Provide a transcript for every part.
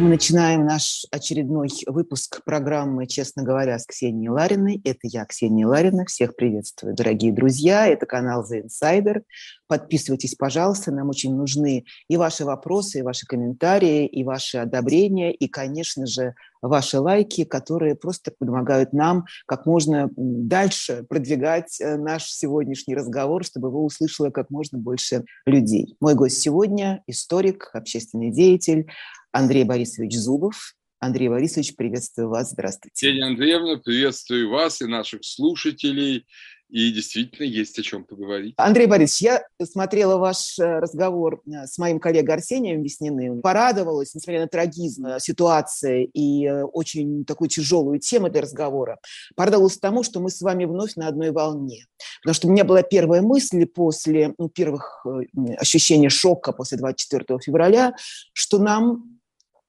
Мы начинаем наш очередной выпуск программы «Честно говоря» с Ксенией Лариной. Это я, Ксения Ларина. Всех приветствую, дорогие друзья. Это канал The Insider. Подписывайтесь, пожалуйста. Нам очень нужны и ваши вопросы, и ваши комментарии, и ваши одобрения, и, конечно же, ваши лайки, которые просто помогают нам как можно дальше продвигать э, наш сегодняшний разговор, чтобы его услышало как можно больше людей. Мой гость сегодня – историк, общественный деятель, Андрей Борисович Зубов. Андрей Борисович, приветствую вас. Здравствуйте. Ксения Андреевна, приветствую вас и наших слушателей. И действительно есть о чем поговорить. Андрей Борисович, я смотрела ваш э, разговор э, с моим коллегой Арсением Весниным, порадовалась, несмотря на трагизм э, ситуации и очень такую тяжелую тему для разговора, порадовалась тому, что мы с вами вновь на одной волне. Потому что у меня была первая мысль после ну, первых ощущений шока после 24 февраля, что нам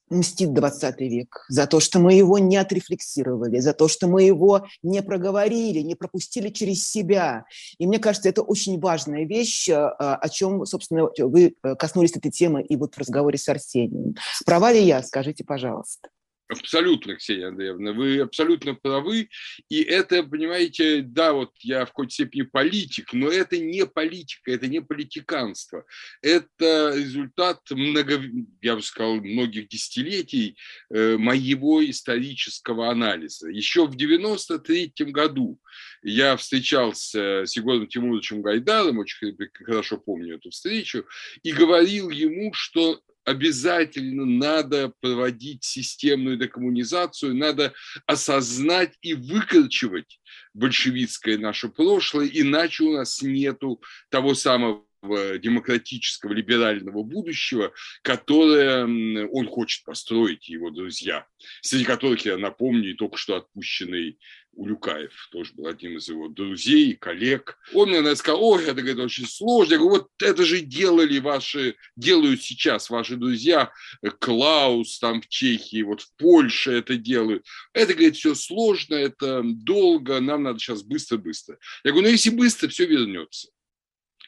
мстит 20 век, за то, что мы его не отрефлексировали, за то, что мы его не проговорили, не пропустили через себя. И мне кажется, это очень важная вещь, э, о чем, собственно, вы э, коснулись этой темы и вот в разговоре с Арсением. Права ли я, скажите, пожалуйста. Абсолютно, Ксения Андреевна, вы абсолютно правы. И это, понимаете, да, вот я в какой-то степени политик, но это не политика, это не политиканство. Это результат много, я бы сказал, многих десятилетий э, моего исторического анализа. Еще в 93 году я встречался с Егором Тимуровичем Гайдаром, очень хорошо помню эту встречу, и говорил ему, что обязательно надо проводить системную декоммунизацию, надо осознать и выкорчевать большевистское наше прошлое, иначе у нас нету того самого демократического либерального будущего, которое он хочет построить, его друзья, среди которых, я напомню, только что отпущенный Улюкаев тоже был одним из его друзей, коллег. Он мне сказал, ой, это говорит, очень сложно. Я говорю, вот это же делали ваши, делают сейчас ваши друзья, Клаус там в Чехии, вот в Польше это делают. Это, говорит, все сложно, это долго, нам надо сейчас быстро-быстро. Я говорю, ну если быстро, все вернется.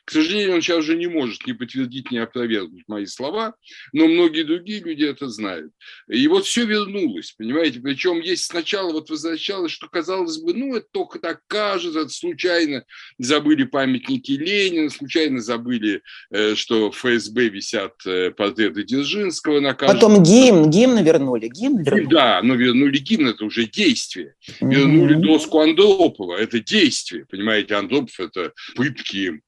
К сожалению, он сейчас уже не может ни подтвердить, ни опровергнуть мои слова, но многие другие люди это знают. И вот все вернулось, понимаете, причем есть сначала вот возвращалось, что казалось бы, ну, это только так кажется, случайно забыли памятники Ленина, случайно забыли, э, что в ФСБ висят э, портреты Дзержинского на каждом. Потом гимн, гимн вернули, гимн вернули. Да, но вернули гимн, это уже действие. Вернули mm-hmm. доску Андропова, это действие, понимаете, Андропов – это пытки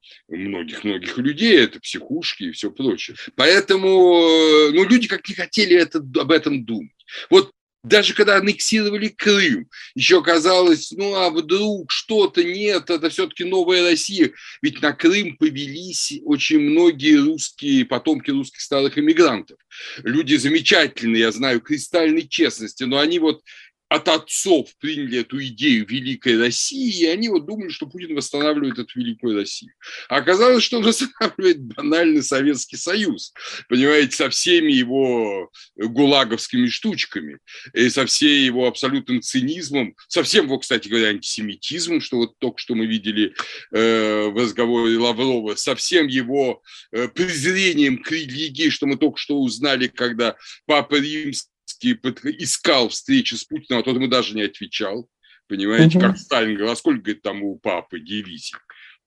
многих-многих людей, это психушки и все прочее. Поэтому, э, ну, люди как не хотели это, об этом думать. Вот даже когда аннексировали Крым, еще казалось, ну а вдруг что-то нет, это все-таки новая Россия. Ведь на Крым повелись очень многие русские, потомки русских старых иммигрантов. Люди замечательные, я знаю, кристальной честности, но они вот от отцов приняли эту идею великой России, и они вот думали, что Путин восстанавливает эту великую Россию. А оказалось, что он восстанавливает банальный Советский Союз, понимаете, со всеми его гулаговскими штучками, и со всей его абсолютным цинизмом, со всем его, кстати говоря, антисемитизмом, что вот только что мы видели э, в разговоре Лаврова, со всем его э, презрением к религии, что мы только что узнали, когда Папа Римский искал встречи с Путиным, а тот ему даже не отвечал. Понимаете, угу. как Сталин говорил, а сколько, говорит, там у папы дивизий?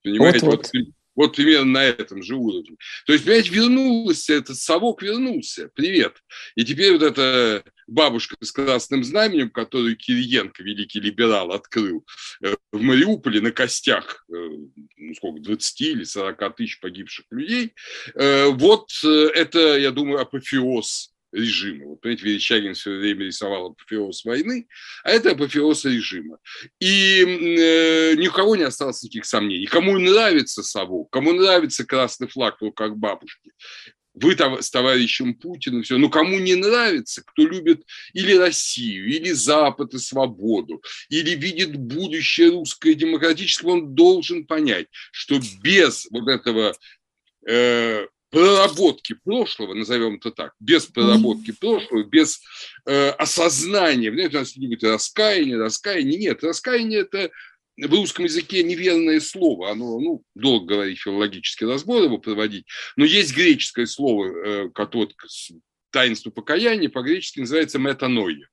Понимаете, вот, вот. вот примерно на этом же уровне. То есть, понимаете, вернулся, этот совок вернулся, привет. И теперь вот эта бабушка с красным знаменем, которую Кириенко, великий либерал, открыл э, в Мариуполе на костях, э, ну, сколько, 20 или 40 тысяч погибших людей, э, вот это, я думаю, апофеоз режима. Вот, понимаете, Верещагин все время рисовал апофеоз войны, а это апофеоз режима. И э, ни у кого не осталось никаких сомнений. Кому нравится совок, кому нравится красный флаг, то как бабушки, вы там с товарищем Путиным, все. Но кому не нравится, кто любит или Россию, или Запад и свободу, или видит будущее русское демократическое, он должен понять, что без вот этого э, проработки прошлого, назовем это так, без проработки прошлого, без э, осознания, знаете, у нас любят раскаяние, раскаяние, нет, раскаяние это в русском языке неверное слово, оно, ну, долго говорить филологический разбор его проводить, но есть греческое слово, э, которое таинство покаяния по-гречески называется метаноия.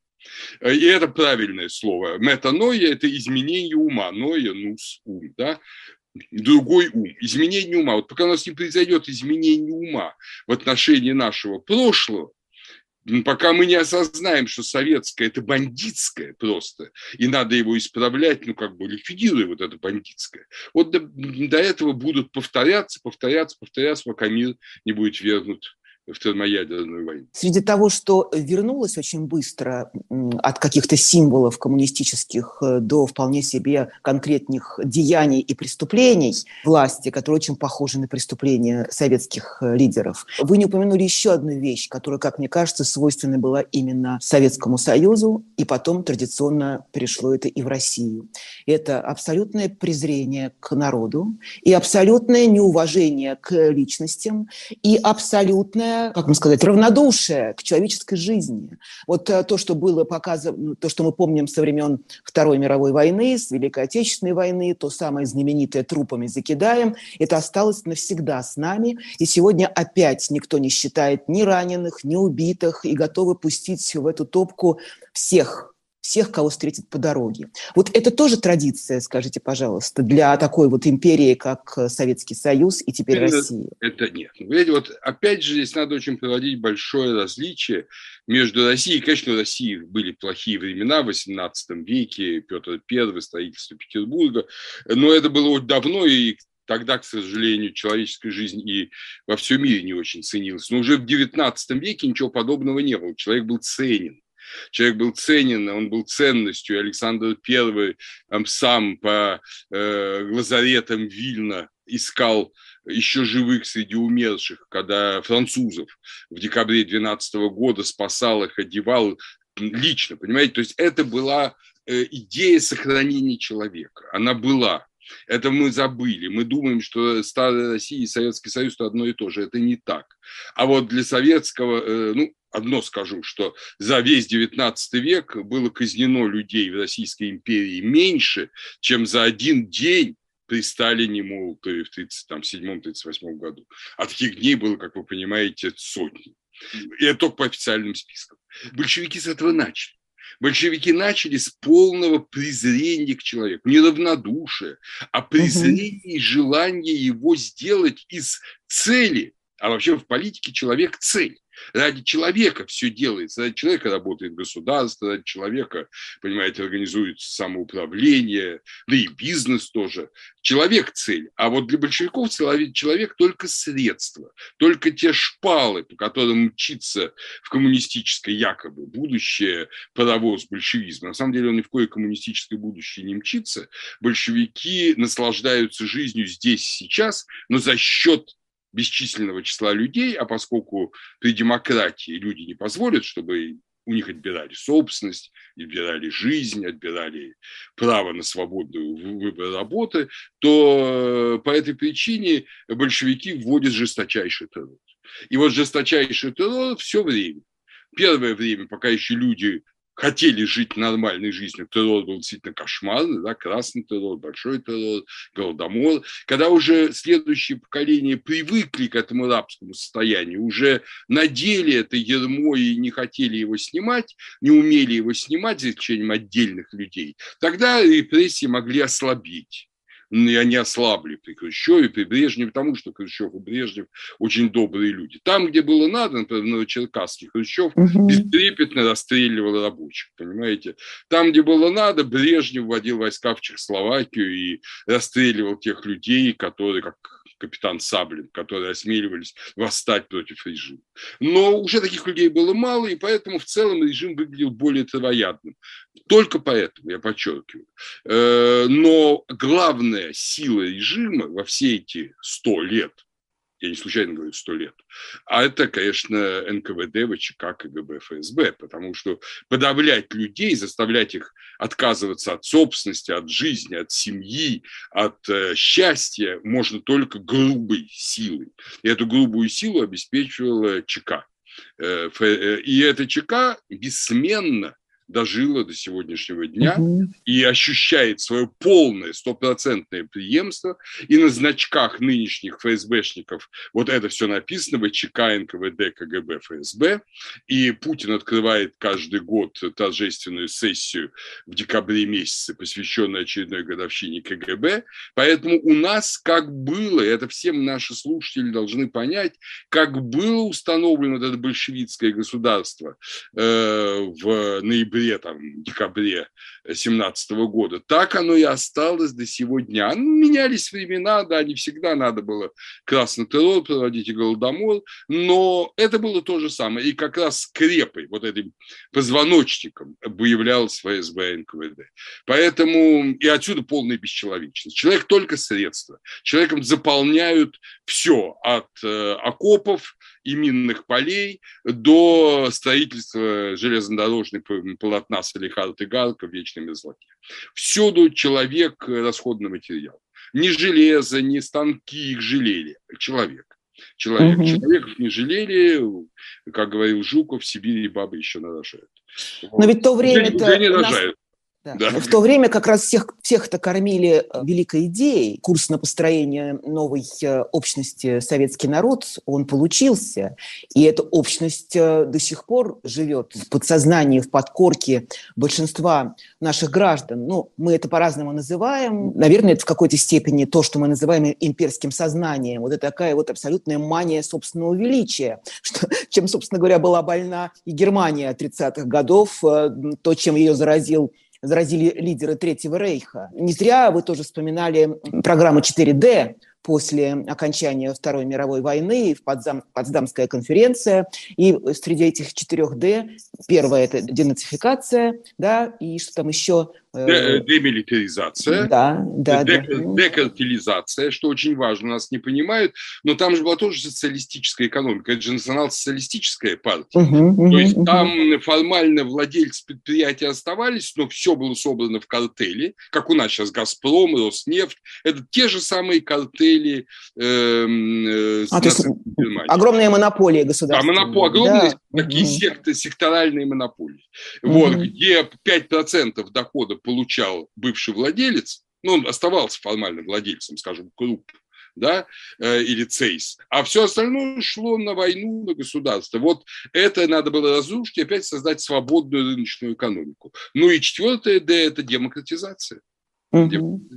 И это правильное слово. Метаноия – это изменение ума. Ноя, нус, ум. Да? Другой ум, изменение ума. Вот пока у нас не произойдет изменение ума в отношении нашего прошлого, пока мы не осознаем, что советское – это бандитское просто, и надо его исправлять, ну, как бы ликвидируя вот это бандитское, вот до, до этого будут повторяться, повторяться, повторяться, пока мир не будет вернут в термоядерную войну. Среди того, что вернулось очень быстро от каких-то символов коммунистических э, до вполне себе конкретных деяний и преступлений власти, которые очень похожи на преступления советских э, лидеров, вы не упомянули еще одну вещь, которая, как мне кажется, свойственна была именно Советскому Союзу, и потом традиционно перешло это и в Россию. Это абсолютное презрение к народу, и абсолютное неуважение к личностям, и абсолютное как вам сказать, равнодушие к человеческой жизни. Вот э, то, что было показано, ну, то, что мы помним со времен Второй мировой войны, с Великой Отечественной войны, то самое знаменитое трупами закидаем, это осталось навсегда с нами. И сегодня опять никто не считает ни раненых, ни убитых и готовы пустить в эту топку всех всех, кого встретит по дороге. Вот это тоже традиция, скажите, пожалуйста, для такой вот империи, как Советский Союз и теперь это, Россия? Это нет. Видите, вот опять же здесь надо очень проводить большое различие между Россией. Конечно, в России были плохие времена в XVIII веке, Петр I, строительство Петербурга, но это было очень давно, и тогда, к сожалению, человеческая жизнь и во всем мире не очень ценилась. Но уже в XIX веке ничего подобного не было. Человек был ценен. Человек был ценен, он был ценностью. Александр I там, сам по э, лазаретам Вильна искал еще живых среди умерших, когда французов в декабре 12 года спасал их, одевал лично, понимаете? То есть это была э, идея сохранения человека. Она была. Это мы забыли. Мы думаем, что старая Россия и Советский Союз – это одно и то же. Это не так. А вот для советского, э, ну, одно скажу, что за весь XIX век было казнено людей в Российской империи меньше, чем за один день при Сталине, мол, в 1937-1938 году. А таких дней было, как вы понимаете, сотни. И это только по официальным спискам. Большевики с этого начали. Большевики начали с полного презрения к человеку, не равнодушия, а презрения и желания его сделать из цели. А вообще в политике человек – цель. Ради человека все делается, ради человека работает государство, ради человека, понимаете, организуется самоуправление, да и бизнес тоже. Человек – цель. А вот для большевиков человек только средство, только те шпалы, по которым мчится в коммунистическое якобы будущее паровоз большевизма. На самом деле он ни в кое коммунистическое будущее не мчится. Большевики наслаждаются жизнью здесь, сейчас, но за счет бесчисленного числа людей, а поскольку при демократии люди не позволят, чтобы у них отбирали собственность, отбирали жизнь, отбирали право на свободную выбор работы, то э, по этой причине большевики вводят жесточайший террор. И вот жесточайший террор все время. Первое время, пока еще люди хотели жить нормальной жизнью, террор был действительно кошмарный, да, красный террор, большой террор, голодомор. Когда уже следующие поколения привыкли к этому рабскому состоянию, уже надели это ермо и не хотели его снимать, не умели его снимать, за исключением отдельных людей, тогда репрессии могли ослабеть и они ослабли при Хрущеве, при Брежневе, потому что Хрущев и Брежнев очень добрые люди. Там, где было надо, например, Новочеркасске, Хрущев угу. бестрепетно расстреливал рабочих, понимаете. Там, где было надо, Брежнев вводил войска в Чехословакию и расстреливал тех людей, которые, как капитан Саблин, которые осмеливались восстать против режима. Но уже таких людей было мало, и поэтому в целом режим выглядел более травоядным. Только поэтому, я подчеркиваю. Э, но главная сила режима во все эти сто лет я не случайно говорю сто лет, а это, конечно, НКВД, ВЧК, КГБ, ФСБ, потому что подавлять людей, заставлять их отказываться от собственности, от жизни, от семьи, от э, счастья можно только грубой силой. И эту грубую силу обеспечивала ЧК. Э, э, и эта ЧК бессменно дожила до сегодняшнего дня угу. и ощущает свое полное, стопроцентное преемство. И на значках нынешних ФСБшников вот это все написано, ВЧК, НКВД, КГБ, ФСБ. И Путин открывает каждый год торжественную сессию в декабре месяце, посвященную очередной годовщине КГБ. Поэтому у нас как было, это всем наши слушатели должны понять, как было установлено это большевистское государство э, в ноябре ноябре, там, декабре 17 года, так оно и осталось до сего дня. Ну, менялись времена, да, не всегда надо было красный террор проводить и голодомор, но это было то же самое. И как раз скрепой, вот этим позвоночником выявлялось ФСБ НКВД. Поэтому и отсюда полная бесчеловечность. Человек только средства. Человеком заполняют все от э, окопов, и минных полей до строительства железнодорожной полотна Салихард и Галка в вечной мерзлоте. Всюду человек – расходный материал. Ни железо, ни станки их жалели. Человек. Человек. Угу. Человеков не жалели, как говорил Жуков, в Сибири бабы еще нарожают. Но ведь то время-то... Уже не рожают. Да. Да. В то время как раз всех, всех-то кормили э, великой идеей. Курс на построение новой э, общности «Советский народ», он получился. И эта общность э, до сих пор живет в подсознании, в подкорке большинства наших граждан. Ну, мы это по-разному называем. Наверное, это в какой-то степени то, что мы называем имперским сознанием. Вот это такая вот абсолютная мания собственного величия, что, чем, собственно говоря, была больна и Германия 30-х годов, то, чем ее заразил заразили лидеры Третьего Рейха. Не зря вы тоже вспоминали программу 4D, после окончания Второй мировой войны, в Потсдам, Потсдамская конференция, и среди этих четырех «Д» первое – это денацификация, да, и что там еще – Э, демилитаризация, да, да, дек, да. декартилизация, что очень важно, нас не понимают, но там же была тоже социалистическая экономика, это же национал-социалистическая партия, угу, то есть угу. там формально владельцы предприятия оставались, но все было собрано в картели, как у нас сейчас «Газпром», «Роснефть», это те же самые картели эм, э, а, то есть огромные монополии государственные. Да, монопол, огромные да. такие угу. секты, секторальные монополии, угу. вот, где 5% дохода получал бывший владелец, ну, он оставался формально владельцем, скажем, Круп, да, э, или ЦЕЙС, а все остальное шло на войну, на государство. Вот это надо было разрушить и опять создать свободную рыночную экономику. Ну и четвертое Д – это демократизация. Угу.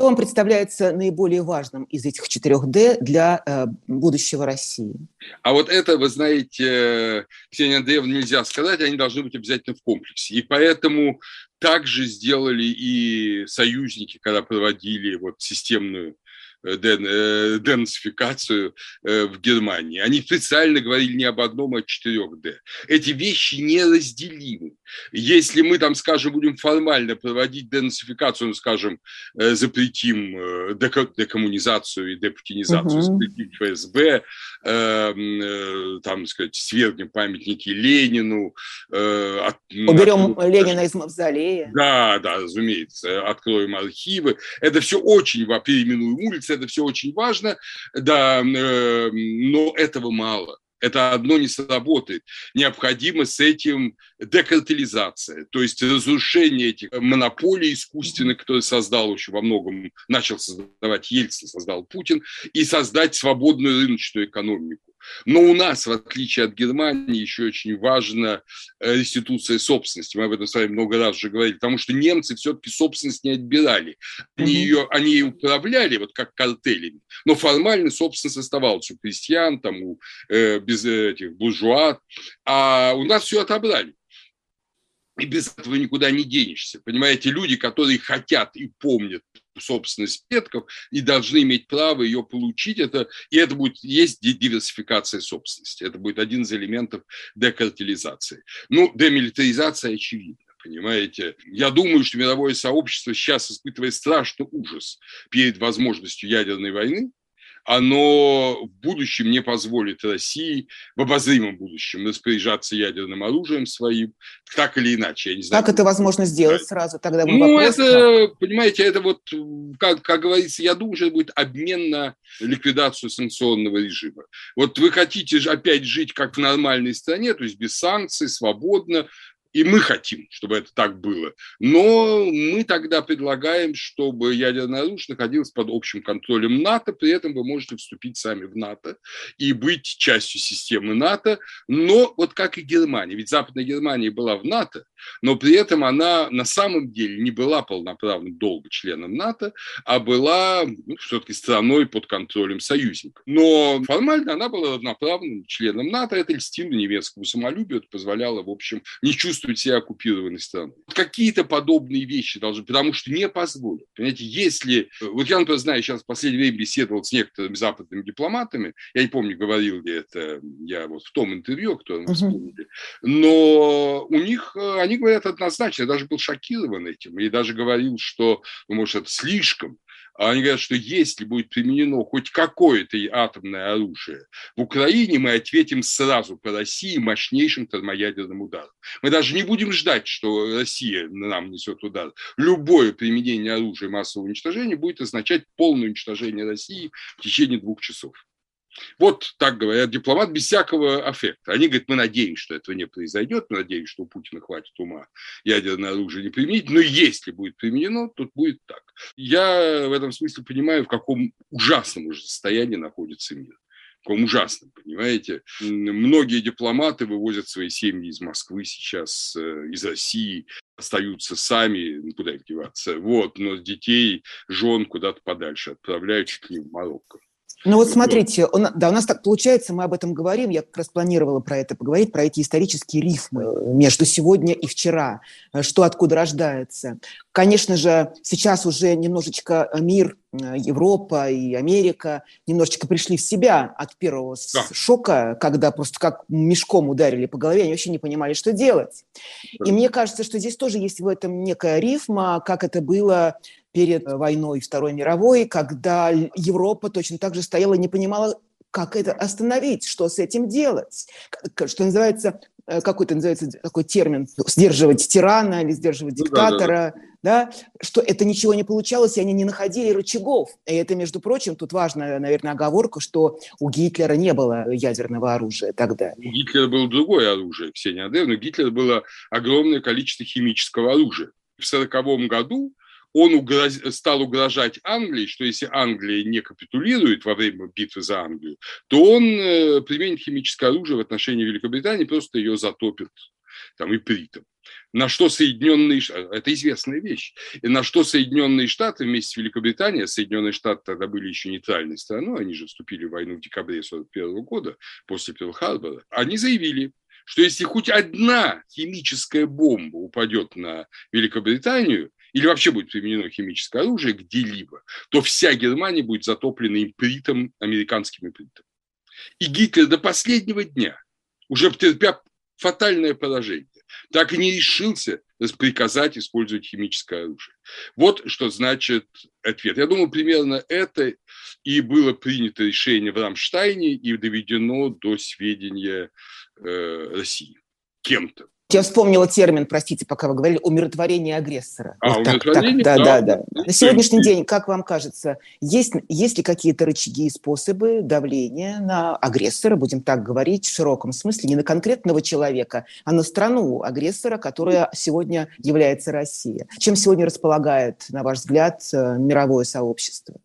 Что вам представляется наиболее важным из этих четырех Д для э, будущего России? А вот это, вы знаете, Ксения Андреевна, нельзя сказать, они должны быть обязательно в комплексе. И поэтому также сделали и союзники, когда проводили вот системную Э, э, денацификацию э, в Германии. Они специально говорили не об одном, а о четырех Д. Эти вещи неразделимы. Если мы там, скажем, будем формально проводить денацификацию, ну, скажем, запретим декоммунизацию и депутинизацию, угу. запретим ФСБ, там, сказать, свергнем памятники Ленину. Уберем от... Ленина из мавзолея. Да, да, разумеется. Откроем архивы. Это все очень, переименуем улицы, это все очень важно, да, э, но этого мало. Это одно не сработает. Необходимо с этим декартализация, то есть разрушение этих монополий искусственных, которые создал еще во многом, начал создавать Ельцин, создал Путин, и создать свободную рыночную экономику. Но у нас, в отличие от Германии, еще очень важна э, реституция собственности. Мы об этом с вами много раз уже говорили, потому что немцы все-таки собственность не отбирали. Они, ее, они ее управляли, вот как картелями, но формально собственность оставалась у крестьян, там, у э, без этих буржуа, а у нас все отобрали. И без этого никуда не денешься. Понимаете, люди, которые хотят и помнят собственность предков и должны иметь право ее получить. Это, и это будет есть диверсификация собственности. Это будет один из элементов декартилизации. Ну, демилитаризация очевидна понимаете. Я думаю, что мировое сообщество сейчас испытывает страшный ужас перед возможностью ядерной войны, оно в будущем не позволит России, в обозримом будущем, распоряжаться ядерным оружием своим, так или иначе. Я не знаю, как это возможно сделать сразу? Тогда ну, вопрос, это, как? понимаете, это вот, как, как говорится, я думаю, что это будет обмен на ликвидацию санкционного режима. Вот вы хотите опять жить как в нормальной стране, то есть без санкций, свободно, И мы хотим, чтобы это так было. Но мы тогда предлагаем, чтобы ядерное оружие находилось под общим контролем НАТО, при этом вы можете вступить сами в НАТО и быть частью системы НАТО, но вот как и Германия. Ведь Западная Германия была в НАТО, но при этом она на самом деле не была полноправным долго членом НАТО, а была ну, все-таки страной под контролем союзников. Но формально она была равноправным членом НАТО, это льстило немецкому самолюбию, это позволяло, в общем, не чувствовать себя оккупированной страной. Какие-то подобные вещи должны, потому что не позволят. Понимаете, если... Вот я, например, знаю, сейчас в последнее время беседовал с некоторыми западными дипломатами, я не помню, говорил ли это я вот в том интервью, кто мы вспомнили, но у них они они говорят однозначно, я даже был шокирован этим, и даже говорил, что, ну, может, это слишком, они говорят, что если будет применено хоть какое-то атомное оружие в Украине, мы ответим сразу по России мощнейшим термоядерным ударом. Мы даже не будем ждать, что Россия нам несет удар. Любое применение оружия массового уничтожения будет означать полное уничтожение России в течение двух часов. Вот так говорят дипломат без всякого аффекта. Они говорят, мы надеемся, что этого не произойдет, мы надеемся, что у Путина хватит ума ядерное оружие не применить, но если будет применено, то будет так. Я в этом смысле понимаю, в каком ужасном уже состоянии находится мир. В каком ужасном, понимаете? Многие дипломаты вывозят свои семьи из Москвы сейчас, э, из России, остаются сами, ну, куда их деваться, вот, но детей, жен куда-то подальше отправляют чуть ли в Марокко. Ну вот смотрите, он, да, у нас так получается, мы об этом говорим, я как раз планировала про это поговорить, про эти исторические рифмы между сегодня и вчера, что откуда рождается. Конечно же, сейчас уже немножечко мир, Европа и Америка немножечко пришли в себя от первого да. шока, когда просто как мешком ударили по голове, они вообще не понимали, что делать. И мне кажется, что здесь тоже есть в этом некая рифма, как это было перед войной Второй мировой, когда Европа точно так же стояла и не понимала, как это остановить, что с этим делать. Что называется, э, какой-то называется такой термин, сдерживать тирана или сдерживать диктатора, ну, да, да. да, что это ничего не получалось, и они не находили рычагов. И это, между прочим, тут важная, наверное, оговорка, что у Гитлера не было ядерного оружия тогда. У Гитлера было другое оружие, Ксения Андреевна. У Гитлера было огромное количество химического оружия. В 1940 году он угроз... стал угрожать Англии, что если Англия не капитулирует во время битвы за Англию, то он э, применит химическое оружие в отношении Великобритании, просто ее затопит там, ипритом. На что Соединенные Штаты, это известная вещь, и на что Соединенные Штаты вместе с Великобританией, Соединенные Штаты тогда были еще нейтральной страной, они же вступили в войну в декабре 1941 года, после Перл-Харбора, они заявили, что если хоть одна химическая бомба упадет на Великобританию, или вообще будет применено химическое оружие где-либо, то вся Германия будет затоплена импритом, американским импритом. И Гитлер до последнего дня, уже потерпя фатальное поражение, так и не решился приказать использовать химическое оружие. Вот что значит ответ. Я думаю, примерно это и было принято решение в Рамштайне и доведено до сведения э, России кем-то. Я вспомнила термин, простите, пока вы говорили, умиротворение агрессора. А, вот умиротворение, так, так, да, да, да. На сегодняшний день, как вам кажется, есть, есть ли какие-то рычаги и способы давления на агрессора, будем так говорить, в широком смысле, не на конкретного человека, а на страну агрессора, которая сегодня является Россия? Чем сегодня располагает, на ваш взгляд, э, мировое сообщество?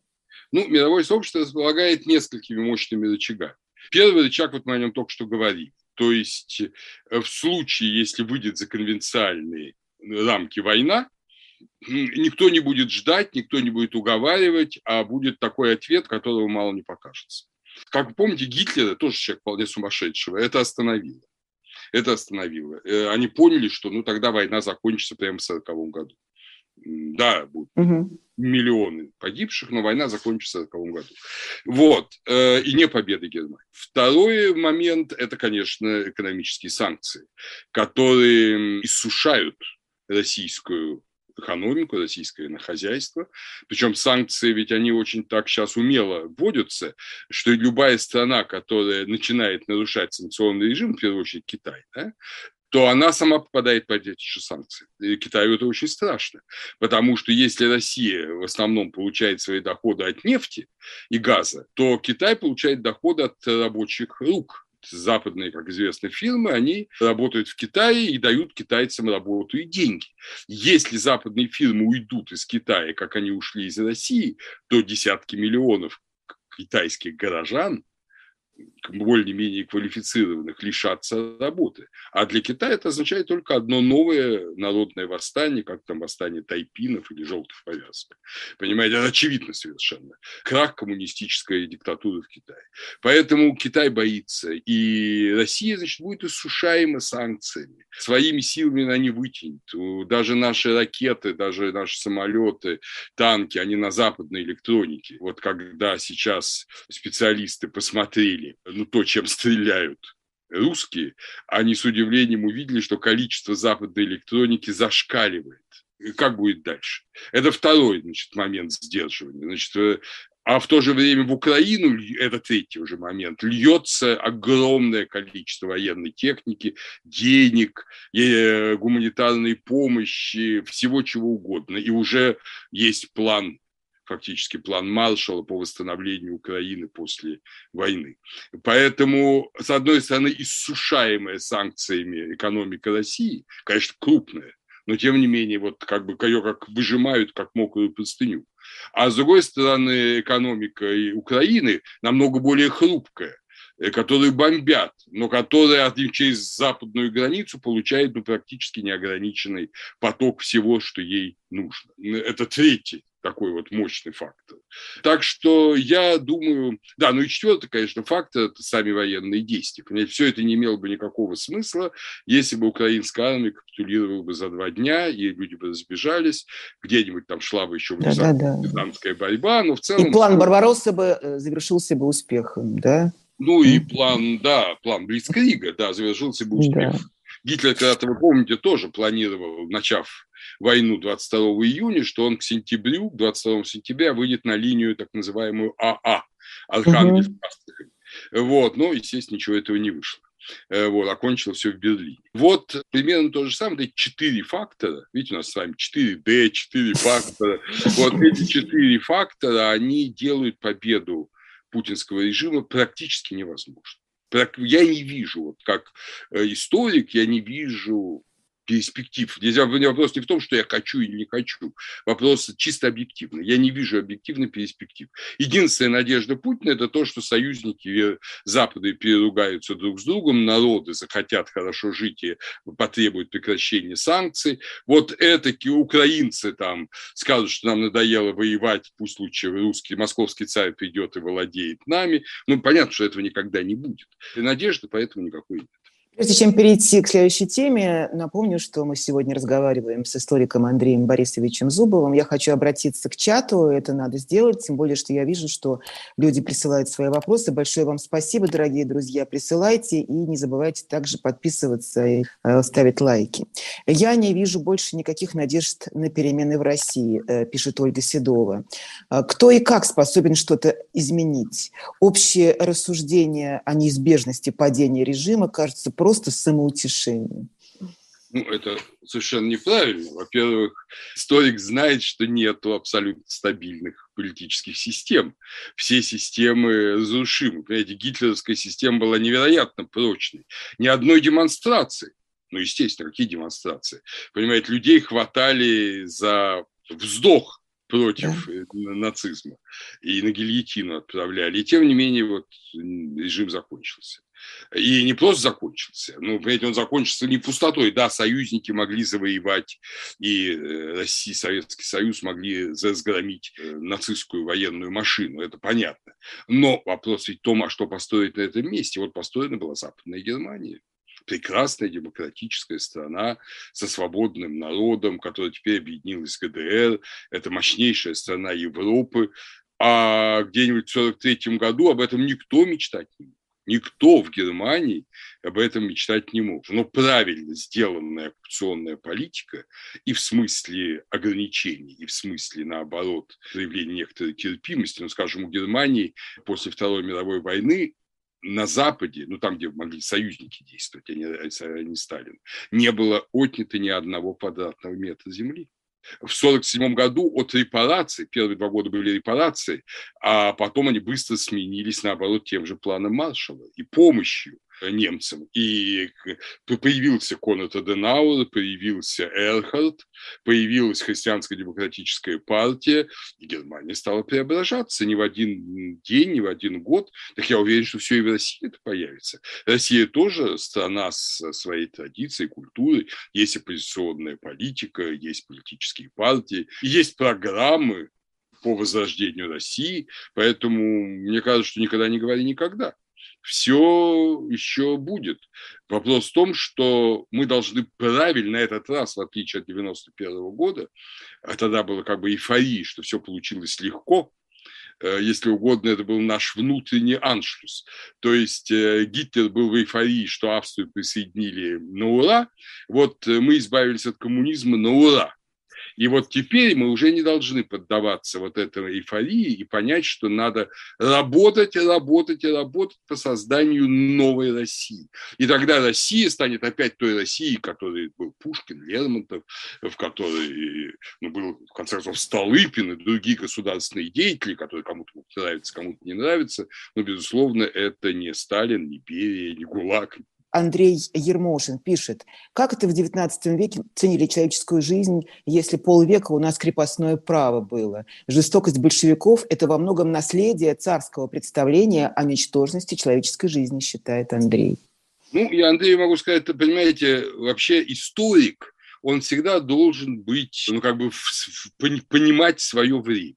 Ну, мировое сообщество располагает несколькими мощными рычагами. Первый рычаг, вот мы о нем только что говорили то есть э, в случае, если выйдет за конвенциальные рамки война, никто не будет ждать, никто не будет уговаривать, а будет такой ответ, которого мало не покажется. Как вы помните, Гитлера, тоже человек вполне сумасшедшего, это остановило. Это остановило. Э, они поняли, что ну, тогда война закончится прямо в 1940 году. Да, будут угу. Миллионы погибших, но война закончится в 1940 году. Вот. Э, и не победа Германии. Второй момент – это, конечно, экономические санкции, которые иссушают российскую экономику, российское хозяйство. Причем санкции, ведь они очень так сейчас умело вводятся, что любая страна, которая начинает нарушать санкционный режим, в первую очередь Китай, да, то она сама попадает под эти же санкции. И Китаю это очень страшно, потому что если Россия в основном получает свои доходы от нефти и газа, то Китай получает доходы от рабочих рук, западные, как известно, фирмы, они работают в Китае и дают китайцам работу и деньги. Если западные фирмы уйдут из Китая, как они ушли из России, то десятки миллионов китайских горожан – более-менее квалифицированных лишаться работы. А для Китая это означает только одно новое народное восстание, как там восстание тайпинов или желтых повязок. Понимаете, это очевидно совершенно. Крах коммунистической диктатуры в Китае. Поэтому Китай боится. И Россия, значит, будет иссушаема санкциями. Своими силами она не вытянет. Даже наши ракеты, даже наши самолеты, танки, они на западной электронике. Вот когда сейчас специалисты посмотрели стреляли, ну то, чем стреляют русские, они с удивлением увидели, что количество западной электроники зашкаливает. И как будет дальше? Это второй значит, момент сдерживания. Значит, э, а в то же время в Украину, это третий уже момент, льется огромное количество военной техники, денег, э, гуманитарной помощи, всего чего угодно. И уже есть план фактически план Маршалла по восстановлению Украины после войны. Поэтому, с одной стороны, иссушаемая санкциями экономика России, конечно, крупная, но тем не менее, вот как бы ее как выжимают, как мокрую простыню. А с другой стороны, экономика Украины намного более хрупкая э, которые бомбят, но которые через западную границу получают ну, практически неограниченный поток всего, что ей нужно. Это третий такой вот мощный фактор. Так что я думаю, да, ну и четвертый, конечно, фактор – это сами военные действия. Понимаете, все это не имело бы никакого смысла, если бы украинская армия капитулировала бы за два дня, и люди бы разбежались, где-нибудь там шла бы еще да, да, да. борьба, но в целом... И план Барбаросса бы э, завершился бы успехом, да? Ну и план, да, план Блицкрига, да, завершился бы успехом. Да. Гитлер, когда-то, вы помните, тоже планировал, начав войну 22 июня, что он к сентябрю, 22 сентября выйдет на линию так называемую АА, Архангельск. Угу. Вот, но, естественно, ничего этого не вышло. Э, вот, окончилось все в Берлине. Вот примерно то же самое, эти четыре фактора, видите, у нас с вами 4D, четыре фактора, вот эти четыре фактора, они делают победу путинского режима практически невозможно. Я не вижу, вот как э, историк, я не вижу перспектив. Здесь вопрос не в том, что я хочу или не хочу. Вопрос чисто объективный. Я не вижу объективных перспектив. Единственная надежда Путина – это то, что союзники Запада переругаются друг с другом, народы захотят хорошо жить и потребуют прекращения санкций. Вот этаки украинцы там скажут, что нам надоело воевать, пусть лучше русский, московский царь придет и владеет нами. Ну, понятно, что этого никогда не будет. И надежды поэтому никакой нет. Прежде чем перейти к следующей теме, напомню, что мы сегодня разговариваем с историком Андреем Борисовичем Зубовым. Я хочу обратиться к чату, это надо сделать, тем более, что я вижу, что люди присылают свои вопросы. Большое вам спасибо, дорогие друзья, присылайте и не забывайте также подписываться и э, ставить лайки. Я не вижу больше никаких надежд на перемены в России, э, пишет Ольга Седова. Э, кто и как способен что-то изменить? Общее рассуждение о неизбежности падения режима кажется просто самоутешением. Ну, это совершенно неправильно. Во-первых, историк знает, что нет абсолютно стабильных политических систем. Все системы разрушимы. Понимаете, гитлеровская система была невероятно прочной. Ни одной демонстрации. Ну, естественно, какие демонстрации? Понимаете, людей хватали за вздох против да. нацизма и на гильотину отправляли. И тем не менее, вот режим закончился. И не просто закончился, ну, понимаете, он закончился не пустотой. Да, союзники могли завоевать, и э, Россия, Советский Союз могли разгромить э, нацистскую военную машину, это понятно. Но вопрос ведь в том, а что построить на этом месте? Вот построена была Западная Германия прекрасная демократическая страна со свободным народом, которая теперь объединилась в ГДР. Это мощнейшая страна Европы. А где-нибудь в 1943 году об этом никто мечтать не мог. Никто в Германии об этом мечтать не мог. Но правильно сделанная оккупационная политика и в смысле ограничений, и в смысле, наоборот, проявления некоторой терпимости, ну, скажем, у Германии после Второй мировой войны на Западе, ну там, где могли союзники действовать, а не, а не Сталин, не было отнято ни одного квадратного метра земли в 1947 году от репараций, первые два года были репарации, а потом они быстро сменились, наоборот, тем же планом Маршалла. И помощью немцам. И появился Конрад Аденауэр, появился Эрхард, появилась христианско-демократическая партия, и Германия стала преображаться не в один день, не в один год. Так я уверен, что все и в России это появится. Россия тоже страна с своей традицией, культурой. Есть оппозиционная политика, есть политические партии, есть программы по возрождению России. Поэтому мне кажется, что никогда не говори никогда все еще будет. Вопрос в том, что мы должны правильно этот раз, в отличие от 91 года, а тогда было как бы эйфория, что все получилось легко, э, если угодно, это был наш внутренний аншлюс. То есть э, Гитлер был в эйфории, что Австрию присоединили на ура. Вот э, мы избавились от коммунизма на ура. И вот теперь мы уже не должны поддаваться вот этой эйфории и понять, что надо работать, работать и работать по созданию новой России. И тогда Россия станет опять той Россией, которой был Пушкин, Лермонтов, в которой ну, был, в конце концов, Столыпин и другие государственные деятели, которые кому-то нравятся, кому-то не нравятся. Но, безусловно, это не Сталин, не Берия, не ГУЛАГ, Андрей Ермошин пишет, как это в XIX веке ценили человеческую жизнь, если полвека у нас крепостное право было. Жестокость большевиков – это во многом наследие царского представления о ничтожности человеческой жизни, считает Андрей. Ну, я Андрею могу сказать, это, вообще историк, он всегда должен быть, ну, как бы понимать свое время.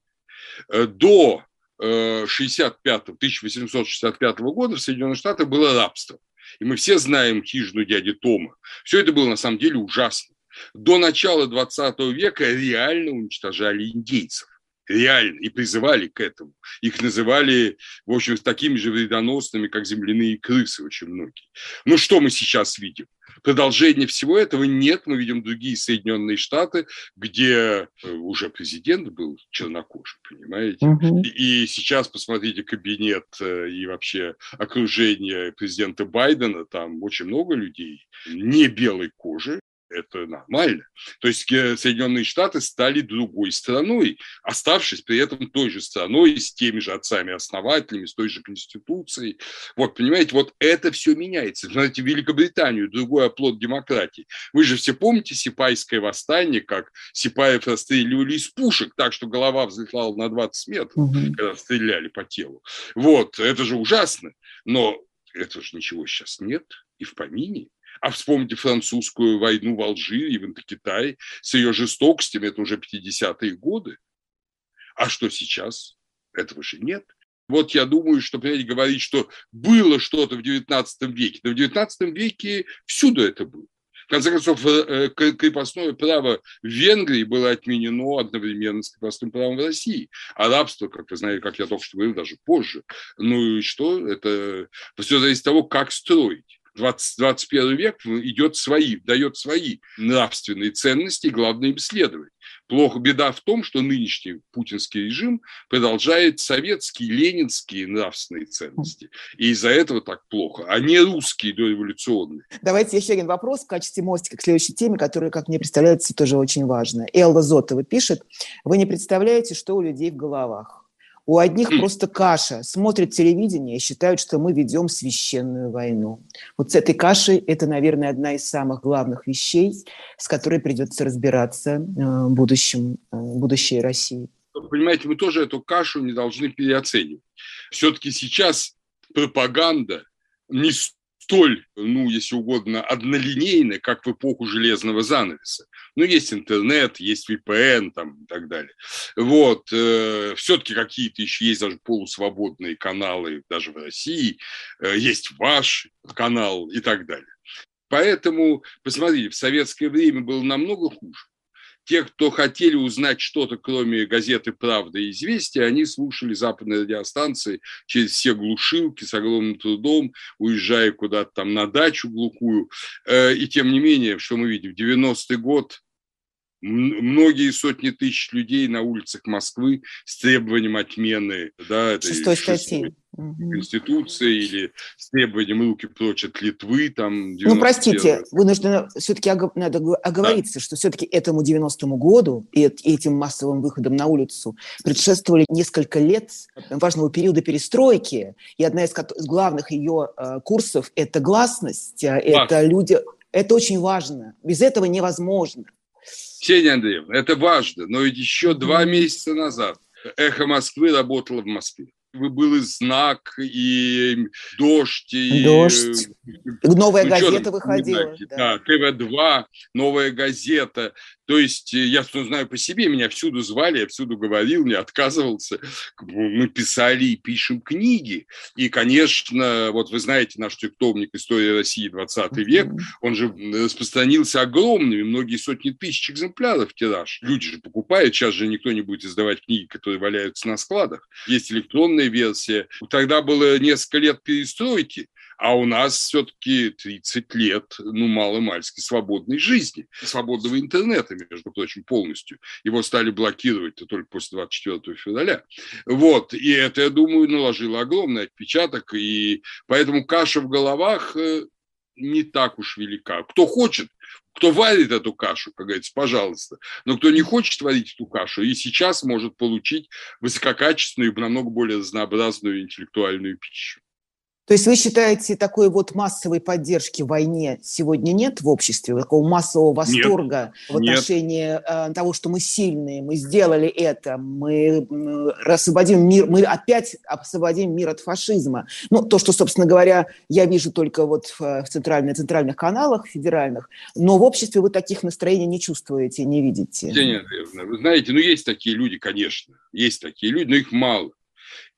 Э, до 65 э, 1865 года в Соединенных Штатах было рабство. И мы все знаем хижину дяди Тома. Все это было на самом деле ужасно. До начала 20 века реально уничтожали индейцев реально, и призывали к этому. Их называли, в общем, такими же вредоносными, как земляные крысы очень многие. Но что мы сейчас видим? Продолжения всего этого нет. Мы видим другие Соединенные Штаты, где э, уже президент был чернокожий, понимаете? Угу. И, сейчас посмотрите кабинет э, и вообще окружение президента Байдена. Там очень много людей не белой кожи, это нормально. То есть э, Соединенные Штаты стали другой страной, оставшись при этом той же страной, с теми же отцами-основателями, с той же конституцией. Вот, понимаете, вот это все меняется. Знаете, Великобританию, другой оплот демократии. Вы же все помните Сипайское восстание, как Сипаев расстреливали из пушек, так что голова взлетала на 20 метров, угу. когда стреляли по телу. Вот, это же ужасно. Но это же ничего сейчас нет и в помине. А вспомните французскую войну в Алжире и в Индокитае с ее жестокостями, это уже 50-е годы. А что сейчас? Этого же нет. Вот я думаю, что, понимаете, говорить, что было что-то в XIX веке. Да в XIX веке всюду это было. В конце концов, э, крепостное право в Венгрии было отменено одновременно с крепостным правом в России. А рабство, как вы знаете, как я только что говорил, даже позже. Ну и что? Это все зависит от того, как строить. 20, 21 век идет свои, дает свои нравственные ценности, и главное им следовать. Плохо беда в том, что нынешний путинский режим продолжает советские, ленинские нравственные ценности. И из-за этого так плохо, а не русские дореволюционные. Давайте еще один вопрос в качестве мостика к следующей теме, которая, как мне представляется, тоже очень важна. Элла Зотова пишет, вы не представляете, что у людей в головах. У одних просто каша. Смотрят телевидение и считают, что мы ведем священную войну. Вот с этой кашей это, наверное, одна из самых главных вещей, с которой придется разбираться э, в будущем, э, будущей России. Понимаете, мы тоже эту кашу не должны переоценивать. Все-таки сейчас пропаганда не столь, ну, если угодно, однолинейная, как в эпоху железного занавеса. Ну, есть интернет, есть VPN там и так далее. Вот. Э, все-таки какие-то еще есть даже полусвободные каналы даже в России. Э, есть ваш канал и так далее. Поэтому, посмотрите, в советское время было намного хуже те, кто хотели узнать что-то, кроме газеты «Правда» и «Известия», они слушали западные радиостанции через все глушилки с огромным трудом, уезжая куда-то там на дачу глухую. Э, и тем не менее, что мы видим, 90-й год многие сотни тысяч людей на улицах Москвы с требованием отмены да, этой шестой статьи. Конституции или с требованием руки прочь от Литвы. Там, ну, простите, вынуждена все-таки надо оговориться, да. что все-таки этому 90-му году и этим массовым выходам на улицу предшествовали несколько лет важного периода перестройки, и одна из главных ее э, курсов – это гласность, э, это люди… Это очень важно. Без этого невозможно. Ксения Андреевна, это важно, но ведь еще два месяца назад «Эхо Москвы» работало в Москве был и знак, и дождь, и... Дождь. Новая ну, газета выходила. Да. да, ТВ-2, новая газета. То есть э, я что знаю по себе, меня всюду звали, я всюду говорил, не отказывался. Мы писали и пишем книги. И, конечно, вот вы знаете наш тектовник «История России 20 век», он же распространился огромными, многие сотни тысяч экземпляров тираж. Люди же покупают, сейчас же никто не будет издавать книги, которые валяются на складах. Есть электронная версия. Тогда было несколько лет перестройки, а у нас все-таки 30 лет, ну, мало-мальски свободной жизни, свободного интернета, между прочим, полностью. Его стали блокировать только после 24 февраля. Вот, и это, я думаю, наложило огромный отпечаток, и поэтому каша в головах э, не так уж велика. Кто хочет, кто варит эту кашу, как говорится, пожалуйста. Но кто не хочет варить эту кашу, и сейчас может получить высококачественную и намного более разнообразную интеллектуальную пищу. То есть вы считаете, такой вот массовой поддержки войне сегодня нет в обществе, такого массового восторга нет, в отношении нет. Э, того, что мы сильные, мы сделали это, мы освободим мир, мы опять освободим мир от фашизма. Ну, то, что, собственно говоря, я вижу только вот в центральных, центральных каналах федеральных, но в обществе вы таких настроений не чувствуете, не видите. Нет, вы знаете, ну есть такие люди, конечно, есть такие люди, но их мало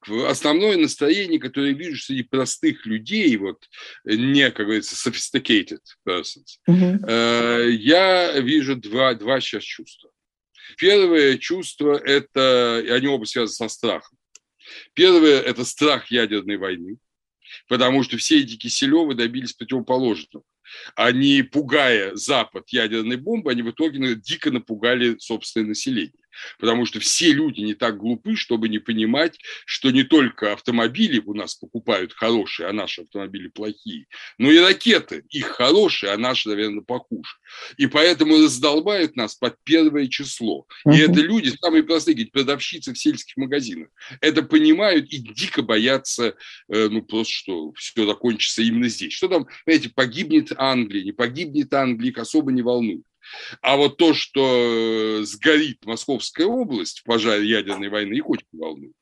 основное настроение, которое я вижу среди простых людей, вот не, как говорится, sophisticated persons, uh-huh. я вижу два, два сейчас чувства. Первое чувство – это, они оба связаны со страхом. Первое – это страх ядерной войны, потому что все эти Киселевы добились противоположного. Они, пугая Запад ядерной бомбой, они в итоге дико напугали собственное население потому что все люди не так глупы, чтобы не понимать, что не только автомобили у нас покупают хорошие, а наши автомобили плохие, но и ракеты, их хорошие, а наши, наверное, похуже. И поэтому раздолбают нас под первое число. И это люди, самые простые, говорит, продавщицы в сельских магазинах, это понимают и дико боятся, э, ну, просто, что все закончится именно здесь. Что там, знаете, погибнет Англия, не погибнет Англия, их особо не волнует. А вот то, что э, сгорит Московская область в пожаре ядерной войны, их очень волнует.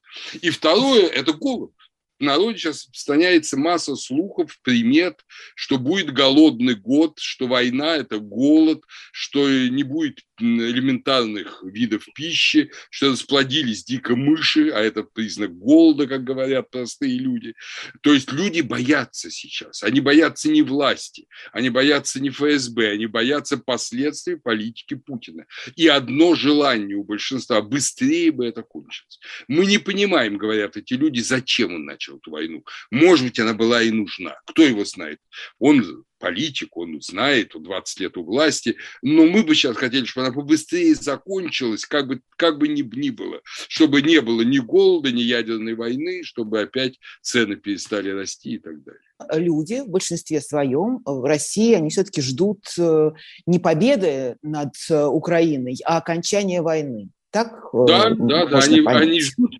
И второе – это голод в народе сейчас распространяется масса слухов, примет, что будет голодный год, что война – это голод, что не будет элементарных видов пищи, что расплодились дико мыши, а это признак голода, как говорят простые люди. То есть люди боятся сейчас. Они боятся не власти, они боятся не ФСБ, они боятся последствий политики Путина. И одно желание у большинства – быстрее бы это кончилось. Мы не понимаем, говорят эти люди, зачем он начал эту войну. Может быть, она была и нужна. Кто его знает? Он политик, он знает, он 20 лет у власти, но мы бы сейчас хотели, чтобы она побыстрее закончилась, как бы, как бы ни, ни было, чтобы не было ни голода, ни ядерной войны, чтобы опять цены перестали расти и так далее. Люди в большинстве своем в России, они все-таки ждут э, не победы над э, Украиной, а окончания войны. Так? Э, да, да, да, они, они ждут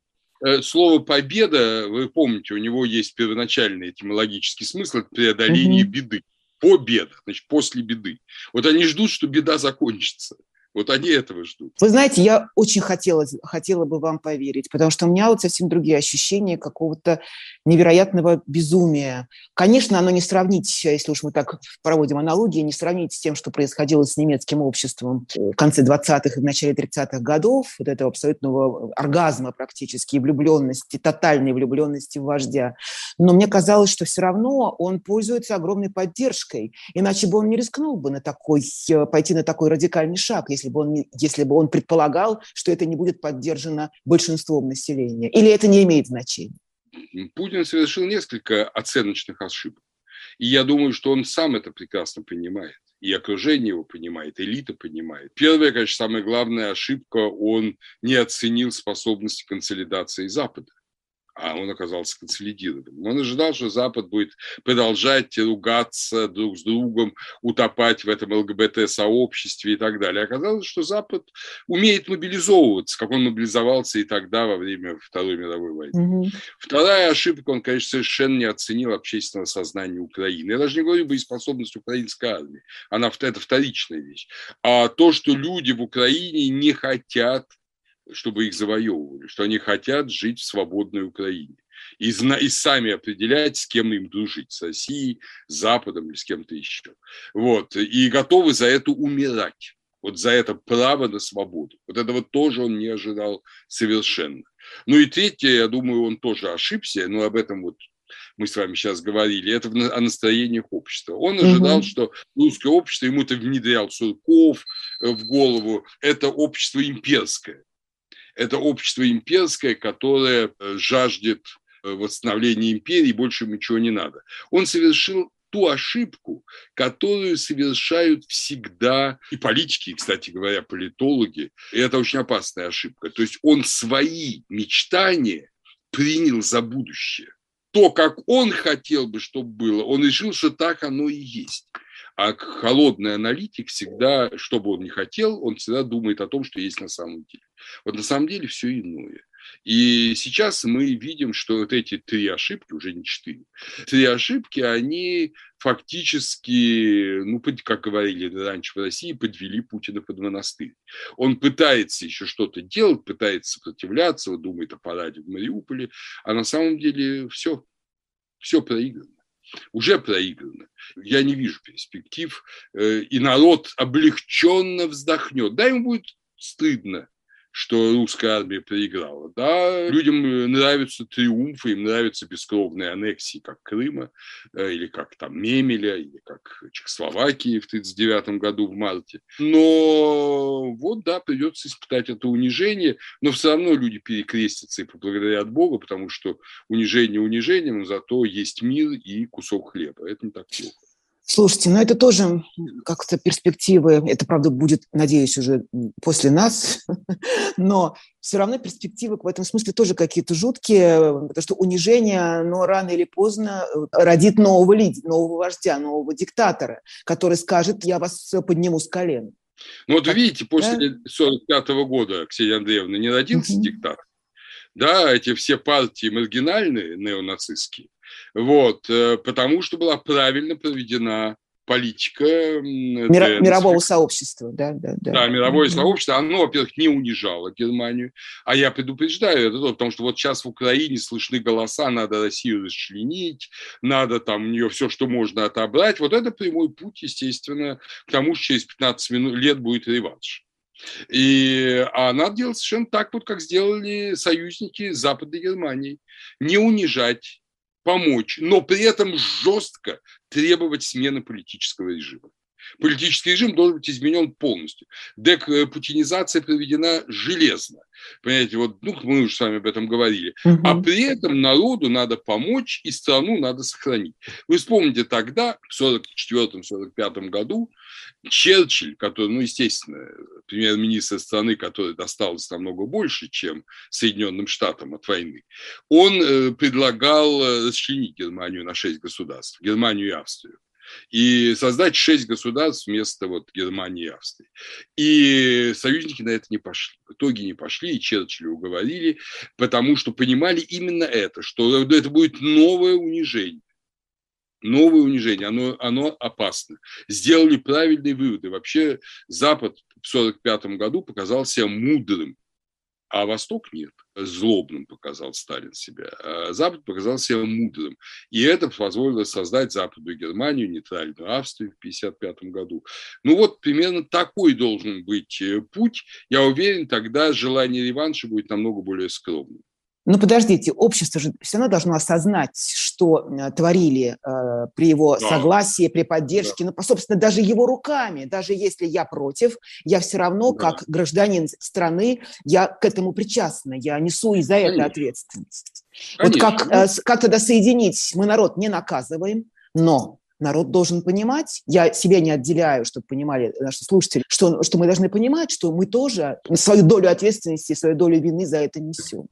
слово «победа», вы помните, у него есть первоначальный этимологический смысл – это преодоление угу. беды победа, значит, после беды. Вот они ждут, что беда закончится. Вот они этого ждут. Вы знаете, я очень хотела, хотела бы вам поверить, потому что у меня вот совсем другие ощущения какого-то невероятного безумия. Конечно, оно не сравнить, если уж мы так проводим аналогии, не сравнить с тем, что происходило с немецким обществом в конце 20-х и в начале 30-х годов, вот этого абсолютного оргазма практически, влюбленности, тотальной влюбленности в вождя. Но мне казалось, что все равно он пользуется огромной поддержкой, иначе бы он не рискнул бы на такой, пойти на такой радикальный шаг, если бы, он, если бы он предполагал, что это не будет поддержано большинством населения? Или это не имеет значения? Путин совершил несколько оценочных ошибок. И я думаю, что он сам это прекрасно понимает. и окружение его понимает, элита понимает. Первая, конечно, самая главная ошибка, он не оценил способности консолидации Запада а он оказался консолидированным. Он ожидал, что Запад будет продолжать ругаться друг с другом, утопать в этом ЛГБТ-сообществе и так далее. Оказалось, что Запад умеет мобилизовываться, как он мобилизовался и тогда во время Второй мировой войны. Угу. Вторая ошибка, он, конечно, совершенно не оценил общественного сознания Украины. Я даже не говорю боеспособность украинской армии, она это вторичная вещь. А то, что люди в Украине не хотят чтобы их завоевывали, что они хотят жить в свободной Украине. И, и сами определять, с кем им дружить, с Россией, с Западом или с кем-то еще. Вот. И готовы за это умирать. Вот за это право на свободу. Вот этого тоже он не ожидал совершенно. Ну и третье, я думаю, он тоже ошибся, но об этом вот мы с вами сейчас говорили, это о настроениях общества. Он ожидал, угу. что русское общество, ему это внедрял Сурков э, в голову, это общество имперское это общество имперское, которое э, жаждет э, восстановления империи, больше ничего не надо. Он совершил ту ошибку, которую совершают всегда и политики, кстати говоря, политологи. И это очень опасная ошибка. То есть он свои мечтания принял за будущее. То, как он хотел бы, чтобы было, он решил, что так оно и есть. А холодный аналитик всегда, что бы он ни хотел, он всегда думает о том, что есть на самом деле. Вот на самом деле все иное. И сейчас мы видим, что вот эти три ошибки, уже не четыре, три ошибки, они фактически, ну, как говорили раньше в России, подвели Путина под монастырь. Он пытается еще что-то делать, пытается сопротивляться, вот думает о параде в Мариуполе, а на самом деле все, все проиграно уже проиграно. Я не вижу перспектив, э, и народ облегченно вздохнет. Да, ему будет стыдно, что русская армия проиграла. Да, людям э, нравятся триумфы, им нравятся бескровные аннексии, как Крыма, э, или как там Мемеля, или как Чехословакии в 1939 году в марте. Но вот, да, придется испытать это унижение, но все равно люди перекрестятся и поблагодарят Бога, потому что унижение унижением, зато есть мир и кусок хлеба. Это не так плохо. Слушайте, ну это тоже как-то перспективы, это, правда, будет, надеюсь, уже после нас, но все равно перспективы в этом смысле тоже какие-то жуткие, потому что унижение, но рано или поздно э, родит нового лидера, нового вождя, нового диктатора, который скажет, я вас подниму с колен. Ну вот вы видите, после 1945 да? года, Ксения Андреевна, не родился угу. диктатор. Да, эти все партии маргинальные, неонацистские, вот, э, потому что была правильно проведена политика Мир, мирового сообщества, да, да, да. Да, мировое mm-hmm. сообщество, оно, во-первых, не унижало Германию, а я предупреждаю это, потому что вот сейчас в Украине слышны голоса, надо Россию расчленить, надо там у нее все, что можно отобрать. Вот это прямой путь, естественно, к тому, что через 15 минут, лет будет реванш. И, а надо делать совершенно так, вот как сделали союзники Западной Германии. Не унижать, помочь, но при этом жестко требовать смены политического режима. Политический режим должен быть изменен полностью. Депутинизация проведена железно. Понимаете, вот ну, мы уже с вами об этом говорили. Угу. А при этом народу надо помочь и страну надо сохранить. Вы вспомните тогда, в 1944-1945 году, Черчилль, который, ну, естественно, премьер-министр страны, который досталось намного больше, чем Соединенным Штатам от войны, он э, предлагал э, расчленить Германию на шесть государств, Германию и Австрию и создать шесть государств вместо вот Германии и Австрии. И союзники на это не пошли. В итоге не пошли, и Черчилля уговорили, потому что понимали именно это, что это будет новое унижение новое унижение, оно, оно опасно. Сделали правильные выводы. Вообще Запад в 1945 году показал себя мудрым а Восток нет. Злобным показал Сталин себя. А Запад показал себя мудрым. И это позволило создать Западную Германию, нейтральную Австрию в 1955 году. Ну вот примерно такой должен быть э, путь. Я уверен, тогда желание реванша будет намного более скромным. Но подождите, общество же все равно должно осознать, что э, творили э, при его да. согласии, при поддержке, да. ну, собственно, даже его руками, даже если я против, я все равно, да. как гражданин страны, я к этому причастна, я несу и за это ответственность. Конечно. Вот как, э, как тогда соединить? Мы народ не наказываем, но народ должен понимать, я себя не отделяю, чтобы понимали наши слушатели, что, что мы должны понимать, что мы тоже свою долю ответственности, свою долю вины за это несем.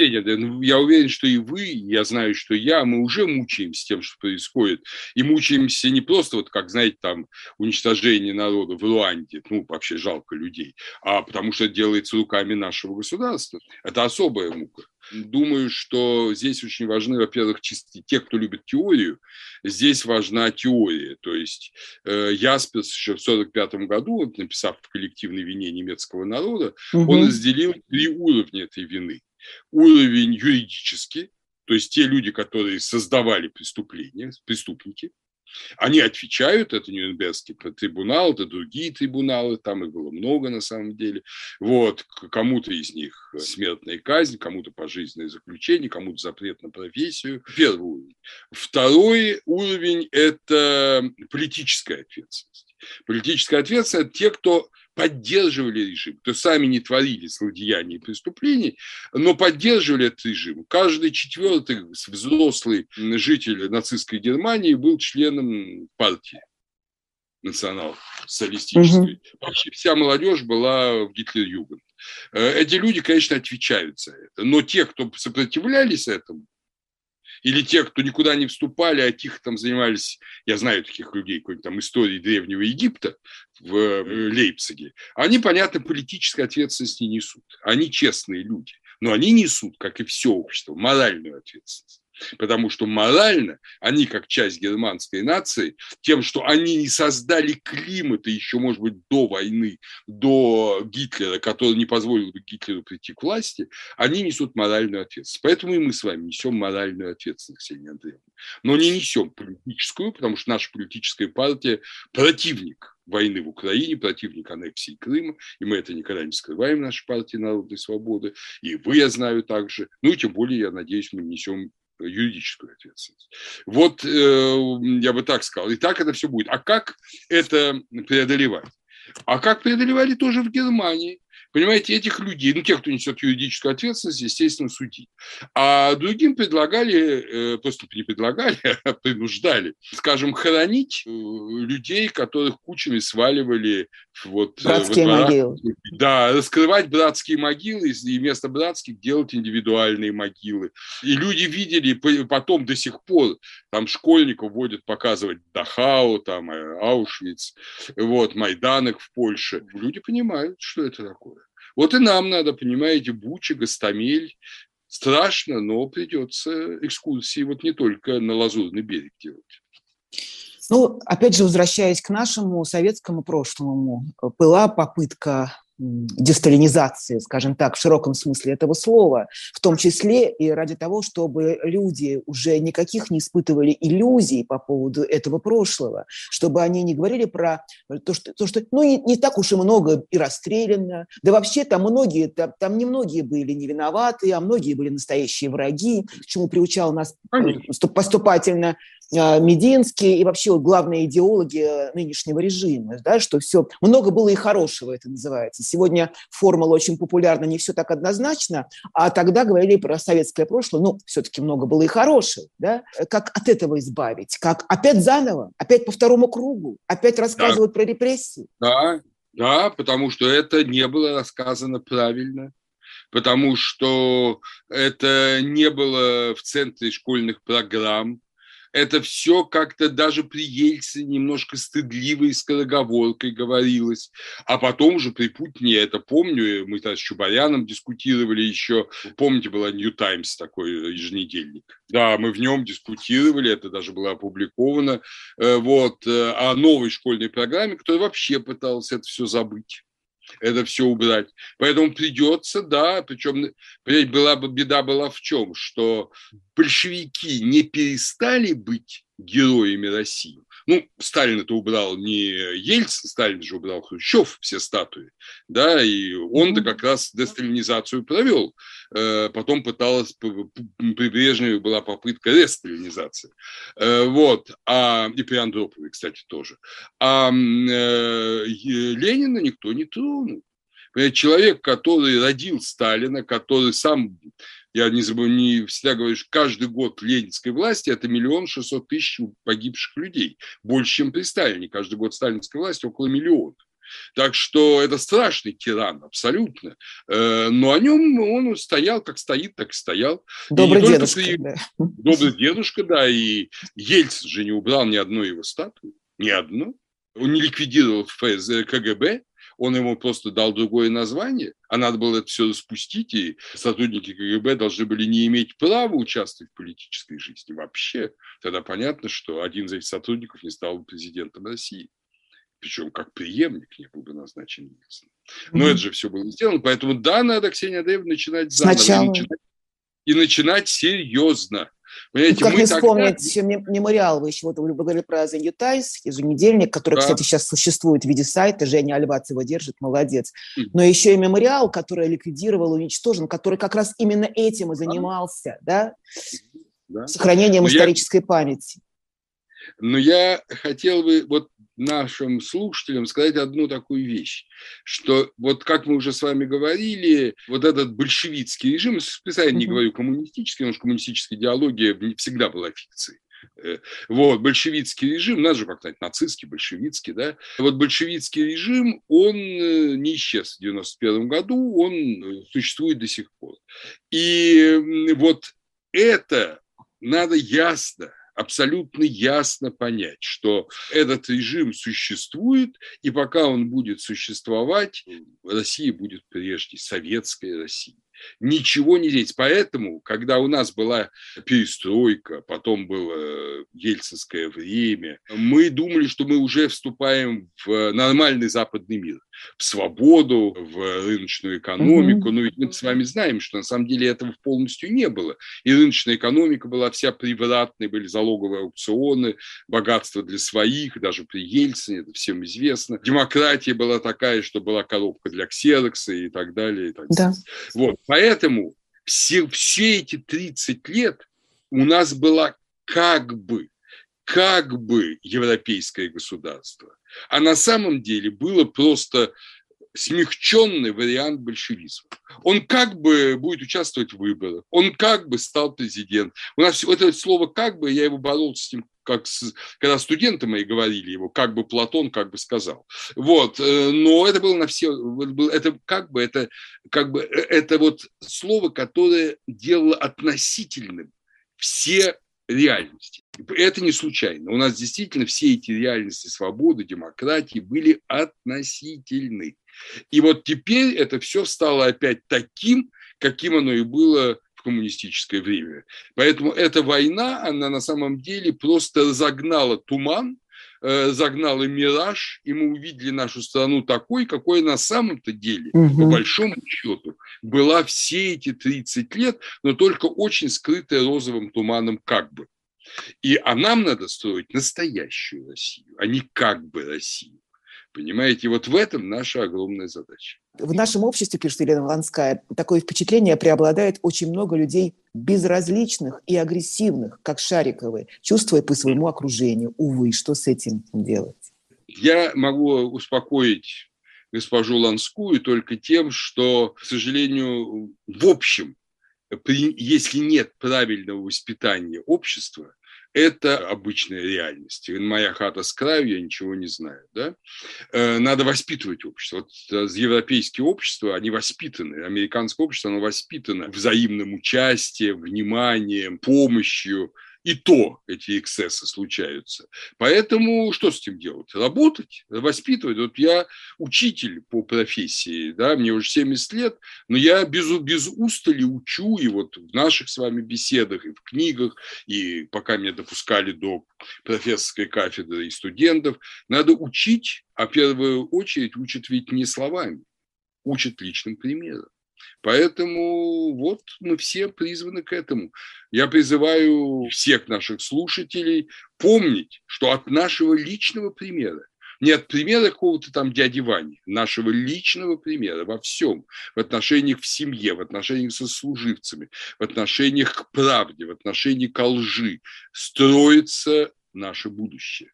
Ксения, ну, я уверен, что и вы, я знаю, что я, мы уже мучаемся тем, что происходит. И мучаемся не просто, вот как, знаете, там, уничтожение народа в Руанде, ну, вообще жалко людей, а потому что это делается руками нашего государства. Это особая мука. Думаю, что здесь очень важны, во-первых, чисто те, кто любит теорию, здесь важна теория. То есть э, Ясперс еще в 1945 году, написав в коллективной вине немецкого народа, угу. он разделил три уровня этой вины уровень юридический, то есть те люди, которые создавали преступления, преступники, они отвечают, это Нюрнбергский трибунал, это другие трибуналы, там их было много на самом деле. Вот, кому-то из них смертная казнь, кому-то пожизненное заключение, кому-то запрет на профессию. Первый уровень. Второй уровень – это политическая ответственность. Политическая ответственность – это те, кто поддерживали режим, то сами не творили злодеяний и преступлений, но поддерживали этот режим. Каждый четвертый взрослый житель нацистской Германии был членом партии национал-социалистической. Угу. Вся молодежь была в Гитлер-Югент. Э, эти люди, конечно, отвечают за это. Но те, кто сопротивлялись этому, или те, кто никуда не вступали, а тихо там занимались, я знаю таких людей, какой-нибудь там истории Древнего Египта в э, Лейпциге, они, понятно, политической ответственности не несут. Они честные люди, но они несут, как и все общество, моральную ответственность. Потому что морально они, как часть германской нации, тем, что они не создали климата еще, может быть, до войны, до Гитлера, который не позволил бы Гитлеру прийти к власти, они несут моральную ответственность. Поэтому и мы с вами несем моральную ответственность, Ксения Андреевна. Но не несем политическую, потому что наша политическая партия противник войны в Украине, противник аннексии Крыма, и мы это никогда не скрываем в нашей партии народной свободы, и вы, я знаю, также. Ну и тем более, я надеюсь, мы несем юридическую ответственность. Вот э, я бы так сказал. И так это все будет. А как это преодолевать? А как преодолевали тоже в Германии? Понимаете, этих людей, ну, тех, кто несет юридическую ответственность, естественно, судить. А другим предлагали, э, просто не предлагали, а принуждали, скажем, хоронить э, людей, которых кучами сваливали вот, э, братские вот, могилы. Да, раскрывать братские могилы и вместо братских делать индивидуальные могилы. И люди видели потом до сих пор, там школьников водят показывать Дахау, там Аушвиц, вот, Майданок в Польше. Люди понимают, что это такое. Вот и нам надо, понимаете, Буча, Гастамель. Страшно, но придется экскурсии вот не только на Лазурный берег делать. Ну, опять же, возвращаясь к нашему советскому прошлому, была попытка десталинизации, скажем так, в широком смысле этого слова, в том числе и ради того, чтобы люди уже никаких не испытывали иллюзий по поводу этого прошлого, чтобы они не говорили про то, что, то, что ну, не, не так уж и много и расстреляно, да вообще там многие, там, там не многие были не виноваты, а многие были настоящие враги, к чему приучал нас Конечно. поступательно а, Мединский и вообще вот главные идеологи нынешнего режима, да, что все, много было и хорошего, это называется. Сегодня формула очень популярна, не все так однозначно, а тогда говорили про советское прошлое, ну, все-таки много было и хорошего, да, как от этого избавить, как опять заново, опять по второму кругу, опять рассказывать да. про репрессии. Да, да, потому что это не было рассказано правильно, потому что это не было в центре школьных программ, это все как-то даже при Ельце немножко стыдливо и скороговоркой говорилось. А потом уже при Путине, я это помню, мы тогда с Чубаряном дискутировали еще, помните, была New Times такой еженедельник. Да, мы в нем дискутировали, это даже было опубликовано, э, вот, э, о новой школьной программе, которая вообще пыталась это все забыть это все убрать. Поэтому придется, да, причем была бы беда была в чем, что большевики не перестали быть героями России. Ну, Сталин это убрал не Ельцин, Сталин же убрал Хрущев все статуи, да, и он-то как раз десталинизацию провел. Э, потом пыталась, при Брежневе была попытка ресталинизации. Э, вот, а, и при Андропове, кстати, тоже. А э, Ленина никто не тронул. Человек, который родил Сталина, который сам Я не забываю, не всегда говорю, что каждый год ленинской власти это миллион шестьсот тысяч погибших людей. Больше, чем при Сталине. Каждый год сталинской власти около миллиона. Так что это страшный тиран, абсолютно. Э, но о нем он стоял, как стоит, так и стоял. Добрый и дедушка. При... Да. Добрый дедушка, да. И Ельцин же не убрал ни одной его статуи. Ни одну. Он не ликвидировал ФС, КГБ, он ему просто дал другое название, а надо было это все распустить, и сотрудники КГБ должны были не иметь права участвовать в политической жизни вообще. Тогда понятно, что один из этих сотрудников не стал президентом России. Причем как преемник не был бы назначен Ельцин. Но mm-hmm. это же все было сделано, поэтому да, надо, Ксения Андреевна, начинать заново. Сначала. И начинать, и начинать серьезно. Понимаете, как не тогда... вспомнить мемориал, вы еще вот вы говорили про The New Times, еженедельник, который, да. кстати, сейчас существует в виде сайта, Женя Альвац его держит, молодец. Но еще и мемориал, который ликвидировал, уничтожен, который как раз именно этим и занимался, да? да? Сохранением Но исторической я... памяти. Но я хотел бы вот нашим слушателям сказать одну такую вещь, что вот как мы уже с вами говорили, вот этот большевистский режим, специально не говорю коммунистический, потому что коммунистическая идеология всегда была фикцией. Э, вот, большевистский режим, нас же как-то нацистский, большевистский, да. Вот большевистский режим, он э, не исчез в 91 году, он э, существует до сих пор. И вот это надо ясно абсолютно ясно понять, что этот режим существует, и пока он будет существовать, Россия будет прежней, советской Россией ничего не делать. Поэтому, когда у нас была перестройка, потом было ельцинское время, мы думали, что мы уже вступаем в нормальный западный мир, в свободу, в рыночную экономику. Mm-hmm. Но ведь мы с вами знаем, что на самом деле этого полностью не было. И рыночная экономика была вся превратной, были залоговые аукционы, богатство для своих, даже при Ельцине, это всем известно. Демократия была такая, что была коробка для ксерокса и так далее. И так далее. Да. Вот. Поэтому все, все эти 30 лет у нас была как бы, как бы европейское государство. А на самом деле было просто смягченный вариант большевизма. Он как бы будет участвовать в выборах, он как бы стал президентом. У нас это слово «как бы», я его боролся с ним как с, когда студенты мои говорили его, как бы Платон, как бы сказал. Вот, э, но это было на все, это как бы, это как бы, э, это вот слово, которое делало относительным все реальности. Это не случайно. У нас действительно все эти реальности свободы, демократии были относительны. И вот теперь это все стало опять таким, каким оно и было в коммунистическое время. Поэтому эта война, она на самом деле просто загнала туман, э, загнала мираж, и мы увидели нашу страну такой, какой на самом-то деле, угу. по большому счету, была все эти 30 лет, но только очень скрытая розовым туманом как бы. И а нам надо строить настоящую Россию, а не как бы Россию. Понимаете, вот в этом наша огромная задача. В нашем обществе, пишет Елена Ланская, такое впечатление преобладает очень много людей безразличных и агрессивных, как Шариковы, чувствуя по своему окружению. Увы, что с этим делать? Я могу успокоить госпожу Ланскую только тем, что, к сожалению, в общем, если нет правильного воспитания общества, это обычная реальность. Моя хата с краю, я ничего не знаю. Да? Э, надо воспитывать общество. Вот э, европейские общества, они воспитаны. Американское общество, оно воспитано взаимным участием, вниманием, помощью и то эти эксцессы случаются. Поэтому что с этим делать? Работать, воспитывать. Вот я учитель по профессии, да, мне уже 70 лет, но я без, без устали учу, и вот в наших с вами беседах, и в книгах, и пока меня допускали до профессорской кафедры и студентов, надо учить, а в первую очередь учат ведь не словами, учат личным примером. Поэтому вот мы все призваны к этому. Я призываю всех наших слушателей помнить, что от нашего личного примера, не от примера какого-то там дяди Вани, нашего личного примера во всем, в отношениях в семье, в отношениях со служивцами, в отношениях к правде, в отношении к лжи, строится наше будущее.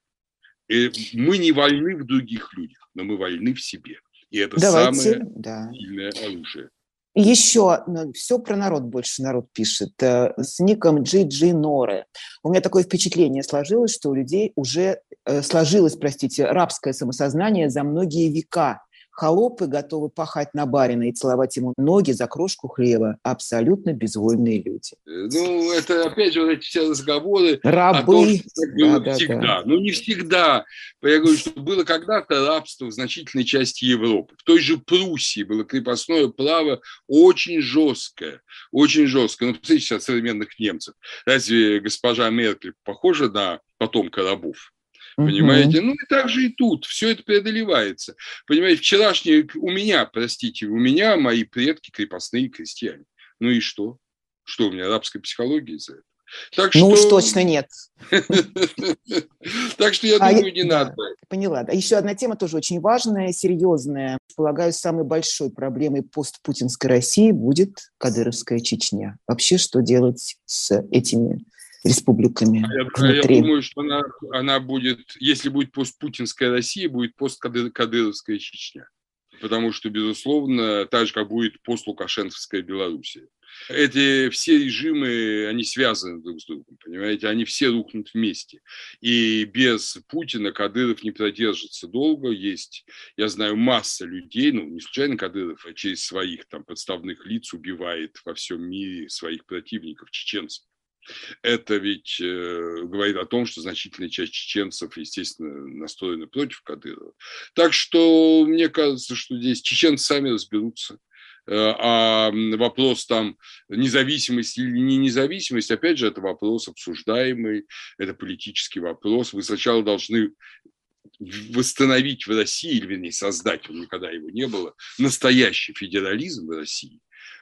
И мы не вольны в других людях, но мы вольны в себе. И это Давайте, самое да. сильное оружие. Еще ну, все про народ больше народ пишет. Э, с ником GG Норе. У меня такое впечатление сложилось, что у людей уже э, сложилось, простите, рабское самосознание за многие века холопы готовы пахать на барина и целовать ему ноги за крошку хлеба. Абсолютно безвольные люди. Э, ну, это опять же вот эти все разговоры Рабы. том, что было да, всегда. Да, да. Ну, не всегда. Я говорю, что было когда-то рабство в значительной части Европы. В той же Пруссии было крепостное право очень жесткое. Очень жесткое. Ну, посмотрите сейчас современных немцев. Разве госпожа Меркель похожа на потомка рабов? Понимаете? Ну и так же и тут. Все это преодолевается. Понимаете, вчерашние у меня, простите, у меня мои предки крепостные крестьяне. Ну и что? Что у меня арабская психология из-за этого? Так что... Ну уж точно нет. Так что я а думаю, не надо. Поняла. Еще одна тема тоже очень важная, серьезная. Полагаю, самой большой проблемой постпутинской России будет Кадыровская Чечня. Вообще, что делать с этими республиками а я, Я думаю, что она, она будет, если будет постпутинская Россия, будет посткадыровская Чечня. Потому что, безусловно, так же, как будет постлукашенковская Белоруссия. Эти все режимы, они связаны друг с другом, понимаете, они все рухнут вместе. И без Путина Кадыров не продержится долго. Есть, я знаю, масса людей, ну, не случайно Кадыров, а через своих там подставных лиц убивает во всем мире своих противников, чеченцев. Это ведь э, говорит о том, что значительная часть чеченцев, естественно, настроена против Кадырова. Так что мне кажется, что здесь чеченцы сами разберутся. Э, а вопрос там независимости или не независимость, опять же, это вопрос обсуждаемый, это политический вопрос. Вы сначала должны восстановить в России, или вернее создать, никогда его не было, настоящий федерализм в России,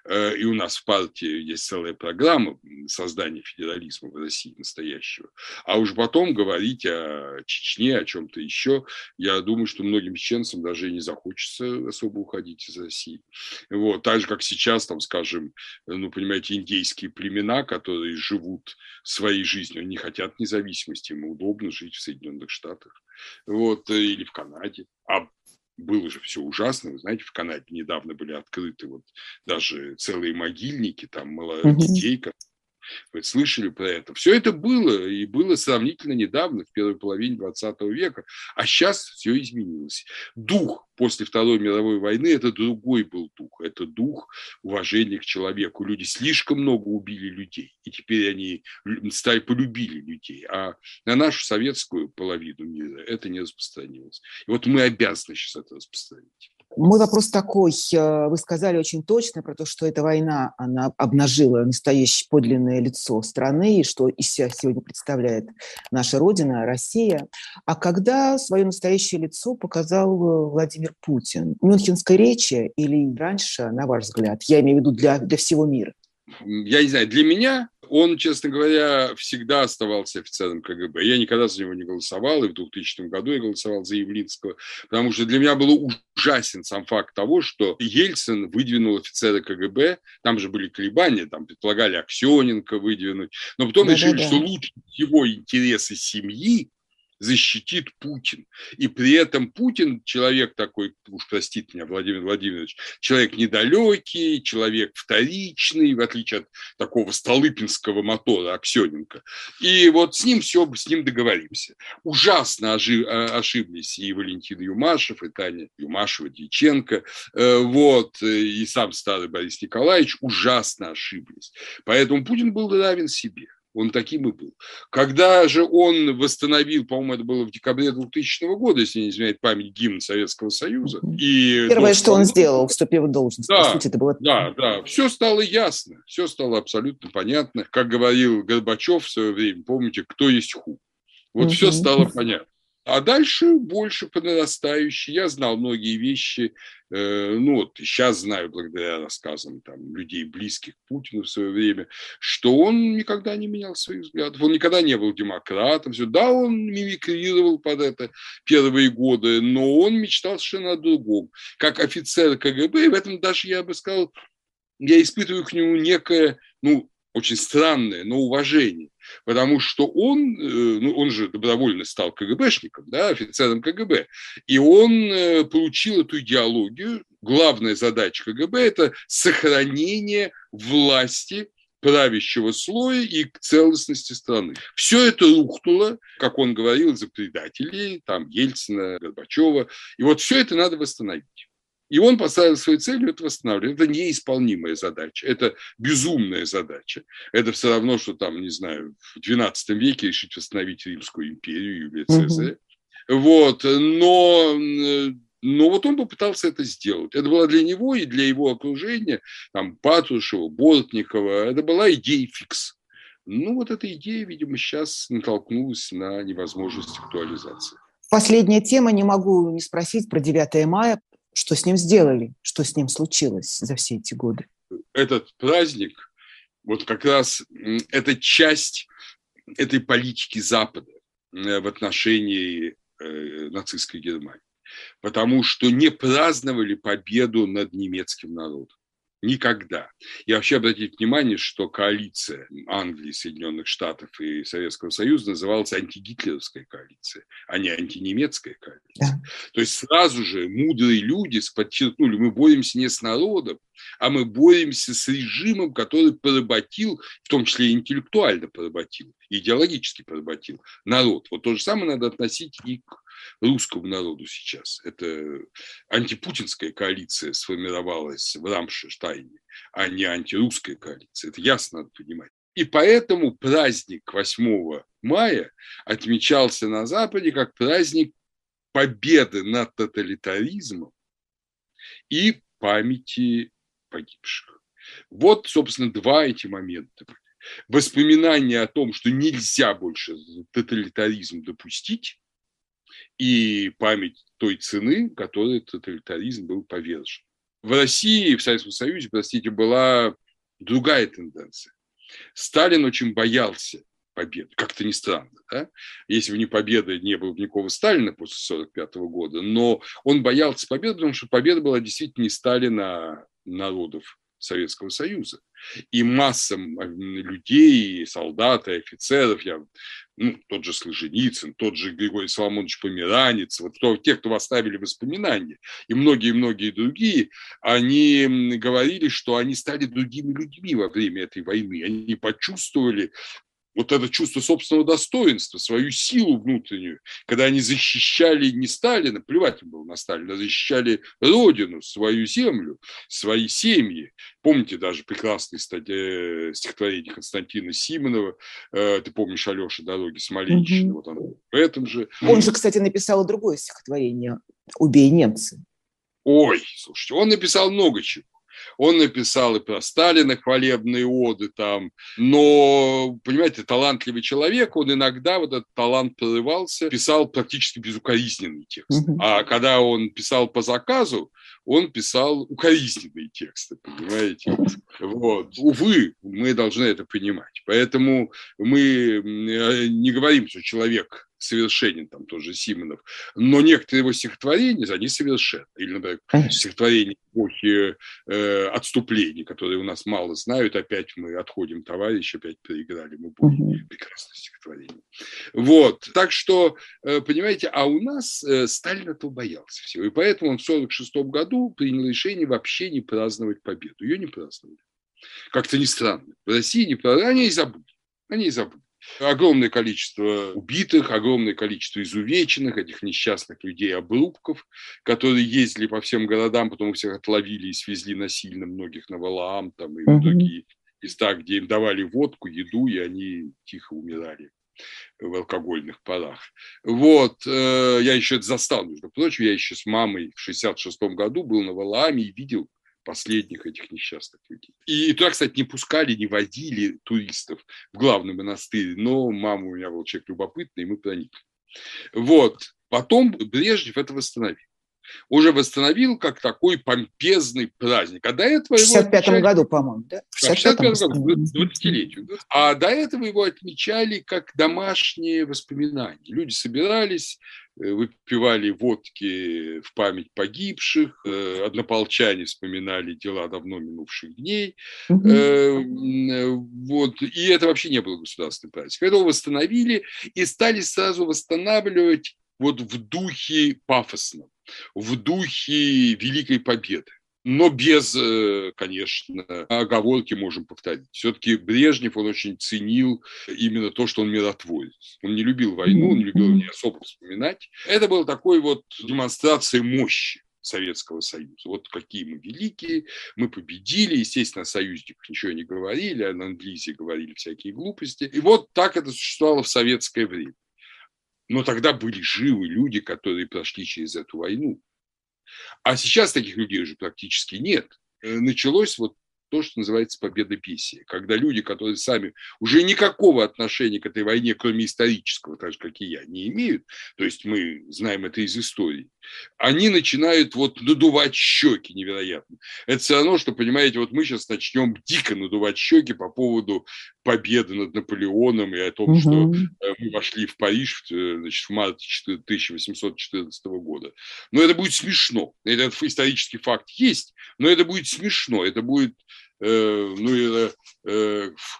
и у нас в партии есть целая программа создания федерализма в России настоящего. А уж потом говорить о Чечне, о чем-то еще, я думаю, что многим чеченцам даже и не захочется особо уходить из России. Вот. Так же, как сейчас, там, скажем, ну, понимаете, индейские племена, которые живут своей жизнью, они хотят независимости, им удобно жить в Соединенных Штатах вот, или в Канаде. А было же все ужасно. Вы знаете, в Канаде недавно были открыты вот даже целые могильники, там мало детей, вы слышали про это? Все это было, и было сравнительно недавно, в первой половине 20 века. А сейчас все изменилось. Дух после Второй мировой войны – это другой был дух. Это дух уважения к человеку. Люди слишком много убили людей, и теперь они стали полюбили людей. А на нашу советскую половину мира это не распространилось. И вот мы обязаны сейчас это распространить. Мой вопрос такой. Э, вы сказали очень точно про то, что эта война, она обнажила настоящее подлинное лицо страны, и что из себя сегодня представляет наша Родина, Россия. А когда свое настоящее лицо показал э, Владимир Путин? Мюнхенской речи или раньше, на ваш взгляд? Я имею в виду для, для всего мира я не знаю, для меня он, честно говоря, всегда оставался офицером КГБ. Я никогда за него не голосовал, и в 2000 году я голосовал за Явлинского, потому что для меня был ужасен сам факт того, что Ельцин выдвинул офицера КГБ, там же были колебания, там предполагали Аксененко выдвинуть, но потом да, решили, да, да. что лучше его интересы семьи защитит Путин. И при этом Путин, человек такой, уж простит меня, Владимир Владимирович, человек недалекий, человек вторичный, в отличие от такого столыпинского мотора Аксененко. И вот с ним все, с ним договоримся. Ужасно а, ошиблись и Валентин Юмашев, и Таня Юмашева, Дьяченко, э, вот, и сам старый Борис Николаевич ужасно ошиблись. Поэтому Путин был равен себе. Он таким и был. Когда же он восстановил, по-моему, это было в декабре 2000 года, если не изменяет память, гимн Советского Союза. И Первое, что он сделал, вступив в должность. Да, сути, это было... да, да. Все стало ясно, все стало абсолютно понятно. Как говорил Горбачев в свое время, помните, кто есть ху. Вот угу. все стало понятно. А дальше больше по нарастающей. Я знал многие вещи, э, ну вот сейчас знаю благодаря рассказам там, людей, близких Путину в свое время, что он никогда не менял своих взглядов, он никогда не был демократом. Все. Да, он мимикрировал под это первые годы, но он мечтал совершенно о другом. Как офицер КГБ, и в этом даже, я бы сказал, я испытываю к нему некое, ну, очень странное, но уважение. Потому что он, э, ну, он же добровольно стал КГБшником, да, офицером КГБ. И он э, получил эту идеологию, главная задача КГБ – это сохранение власти правящего слоя и к целостности страны. Все это рухнуло, как он говорил, из-за предателей, там, Ельцина, Горбачева. И вот все это надо восстановить. И он поставил своей целью это восстанавливать. Это неисполнимая задача, это безумная задача. Это все равно, что там, не знаю, в XII веке решить восстановить Римскую империю Юлия Цезаря. Угу. Вот, но но вот он попытался это сделать. Это было для него и для его окружения, там, Патрушева, Бортникова, это была идея фикс. Ну, вот эта идея, видимо, сейчас натолкнулась на невозможность актуализации. Последняя тема, не могу не спросить про 9 мая. Что с ним сделали? Что с ним случилось за все эти годы? Этот праздник, вот как раз это часть этой политики Запада э, в отношении э, нацистской Германии потому что не праздновали победу над немецким народом. Никогда. И вообще обратите внимание, что коалиция Англии, Соединенных Штатов и Советского Союза называлась антигитлеровская коалиция, а не антинемецкая коалиция. Да. То есть сразу же мудрые люди подчеркнули, мы боремся не с народом, а мы боремся с режимом, который поработил, в том числе интеллектуально поработил, идеологически поработил народ. Вот то же самое надо относить и к русскому народу сейчас. Это антипутинская коалиция сформировалась в Рамштайне, а не антирусская коалиция. Это ясно надо понимать. И поэтому праздник 8 мая отмечался на Западе как праздник победы над тоталитаризмом и памяти погибших. Вот, собственно, два эти момента. Воспоминания о том, что нельзя больше тоталитаризм допустить, и память той цены, которой тоталитаризм был повержен. В России, в Советском Союзе, простите, была другая тенденция. Сталин очень боялся победы, как-то не странно, да? Если бы не победа, не было бы никакого Сталина после 1945 года, но он боялся победы, потому что победа была действительно не Сталина, а народов Советского Союза. И масса людей, солдат офицеров, я, ну, тот же Сложеницын, тот же Григорий Соломонович Померанец, вот кто, те, кто оставили воспоминания, и многие-многие другие, они говорили, что они стали другими людьми во время этой войны. Они почувствовали вот это чувство собственного достоинства, свою силу внутреннюю, когда они защищали не Сталина, плевать им было на Сталина, а защищали Родину, свою землю, свои семьи. Помните даже прекрасное стихотворение Константина Симонова, э, ты помнишь Алеша «Дороги Смоленщины», угу. вот оно в этом же. Он же, кстати, написал другое стихотворение «Убей немцы». Ой, слушайте, он написал много чего. Он написал и про Сталина хвалебные оды там, но, понимаете, талантливый человек, он иногда, вот этот талант прорывался, писал практически безукоризненный текст. А когда он писал по заказу, он писал укоризненные тексты, понимаете? Вот. Увы, мы должны это понимать. Поэтому мы э, не говорим, что человек совершенен, там тоже Симонов, но некоторые его стихотворения, они совершенны. Или, например, Конечно. стихотворение эпохи э, отступлений, которые у нас мало знают, опять мы отходим, товарищ, опять проиграли, мы помним угу. прекрасное стихотворение. Вот, так что, э, понимаете, а у нас э, Сталин этого боялся всего, и поэтому он в 1946 году принял решение вообще не праздновать победу, ее не праздновали. Как-то не странно. В России не праздновали, они и забыли, они и забыли. Огромное количество убитых, огромное количество изувеченных, этих несчастных людей, обрубков, которые ездили по всем городам, потом всех отловили и свезли насильно многих на Валаам там, и в другие места, где им давали водку, еду, и они тихо умирали в алкогольных парах. Вот, э, я еще это застал, между прочим, я еще с мамой в 66 году был на Валааме и видел, последних этих несчастных людей. И туда, кстати, не пускали, не водили туристов в главный монастырь, но мама у меня был человек любопытный, и мы проникли. Вот. Потом Брежнев это восстановил. Уже восстановил как такой помпезный праздник. А до этого в 65 году, по-моему, да? В 65 году, 20-летию. А до этого его отмечали как домашние воспоминания. Люди собирались, выпивали водки в память погибших, э, однополчане вспоминали дела давно минувших дней. mm Вот. И это вообще не было государственным праздником. Это восстановили и стали сразу восстанавливать вот в духе пафосном. в духе Великой Победы но без, э, конечно, оговорки можем повторить. Все-таки Брежнев, он очень ценил именно то, что он миротворец. Он не любил войну, он не любил не особо вспоминать. Это была такой вот демонстрация мощи. Советского Союза. Вот какие мы великие, мы победили, естественно, о союзниках ничего не говорили, а на английском говорили всякие глупости. И вот так это существовало в советское время. Но тогда были живы люди, которые прошли через эту войну. А сейчас таких людей уже практически нет. Э, началось вот то, что называется победа писи, когда люди, которые сами уже никакого отношения к этой войне, кроме исторического, так же, как и я, не имеют, то есть мы знаем это из истории, они начинают вот надувать щеки невероятно. Это все равно, что, понимаете, вот мы сейчас начнем дико надувать щеки по поводу победы над Наполеоном и о том, угу. что э, мы вошли в Париж э, значит, в марте 1814 года. Но это будет смешно. Этот исторический факт есть, но это будет смешно. Это будет Э, ну, это,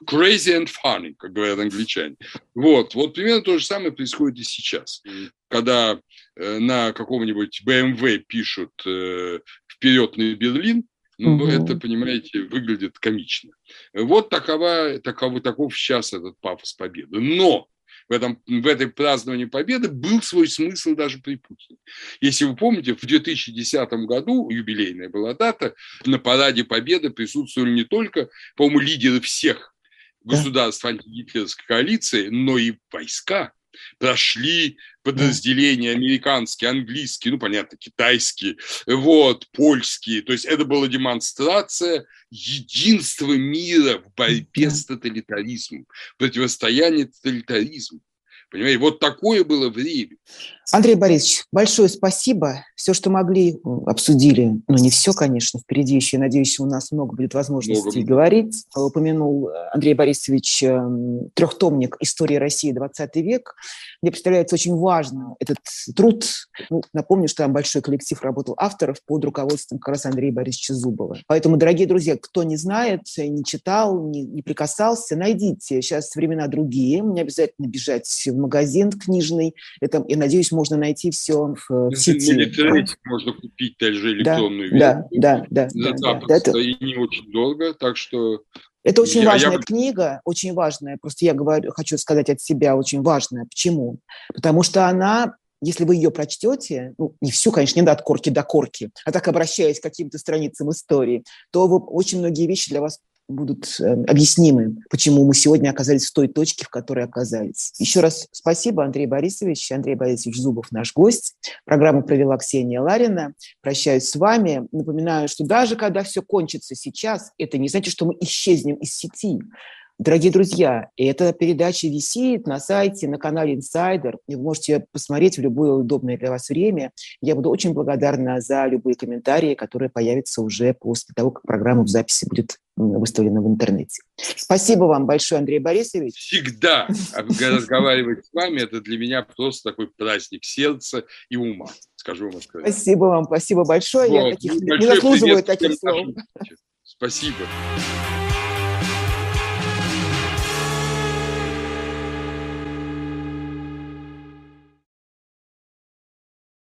crazy and funny, как говорят англичане. Вот, вот примерно то же самое происходит и сейчас. Когда на каком-нибудь BMW пишут «Вперед на Берлин», ну, угу. это, понимаете, выглядит комично. Вот такова, таков, таков сейчас этот пафос победы. Но в, этом, в этой праздновании победы был свой смысл даже при Путине. Если вы помните, в 2010 году, юбилейная была дата, на параде победы присутствовали не только, по-моему, лидеры всех государств антигитлеровской коалиции, но и войска прошли подразделения американские, английские, ну, понятно, китайские, вот, польские. То есть это была демонстрация единства мира в борьбе с тоталитаризмом, противостояние тоталитаризму. Понимаете, вот такое было время. Андрей Борисович, большое спасибо. Все, что могли, обсудили. Ну, не все, конечно. Впереди еще, надеюсь, у нас много будет возможностей много. говорить. Упомянул Андрей Борисович эм, трехтомник «История России. 20 век». Мне представляется очень важно этот труд. Ну, напомню, что там большой коллектив работал авторов под руководством как раз Андрея Борисовича Зубова. Поэтому, дорогие друзья, кто не знает, не читал, не, не прикасался, найдите. Сейчас времена другие. Не обязательно бежать в магазин книжный. Это, я надеюсь, можно найти все в, в сети. На можно купить даже электронную да, версию. Да, да, да. да, да, да. И не очень долго, так что... Это очень я, важная я... книга, очень важная. Просто я говорю, хочу сказать от себя, очень важная. Почему? Потому что она если вы ее прочтете, ну, не всю, конечно, не от корки до корки, а так обращаясь к каким-то страницам истории, то вы, очень многие вещи для вас будут э, объяснимы, почему мы сегодня оказались в той точке, в которой оказались. Еще раз спасибо, Андрей Борисович. Андрей Борисович Зубов наш гость. Программу провела Ксения Ларина. Прощаюсь с вами. Напоминаю, что даже когда все кончится сейчас, это не значит, что мы исчезнем из сети. Дорогие друзья, эта передача висит на сайте, на канале Insider. Вы можете посмотреть в любое удобное для вас время. Я буду очень благодарна за любые комментарии, которые появятся уже после того, как программа в записи будет выставлена в интернете. Спасибо вам большое, Андрей Борисович. Всегда разговаривать с вами – это для меня просто такой праздник сердца и ума, скажу вам откровенно. Спасибо вам, спасибо большое. Вот. Я таких, не заслуживаю таких слов. Спасибо.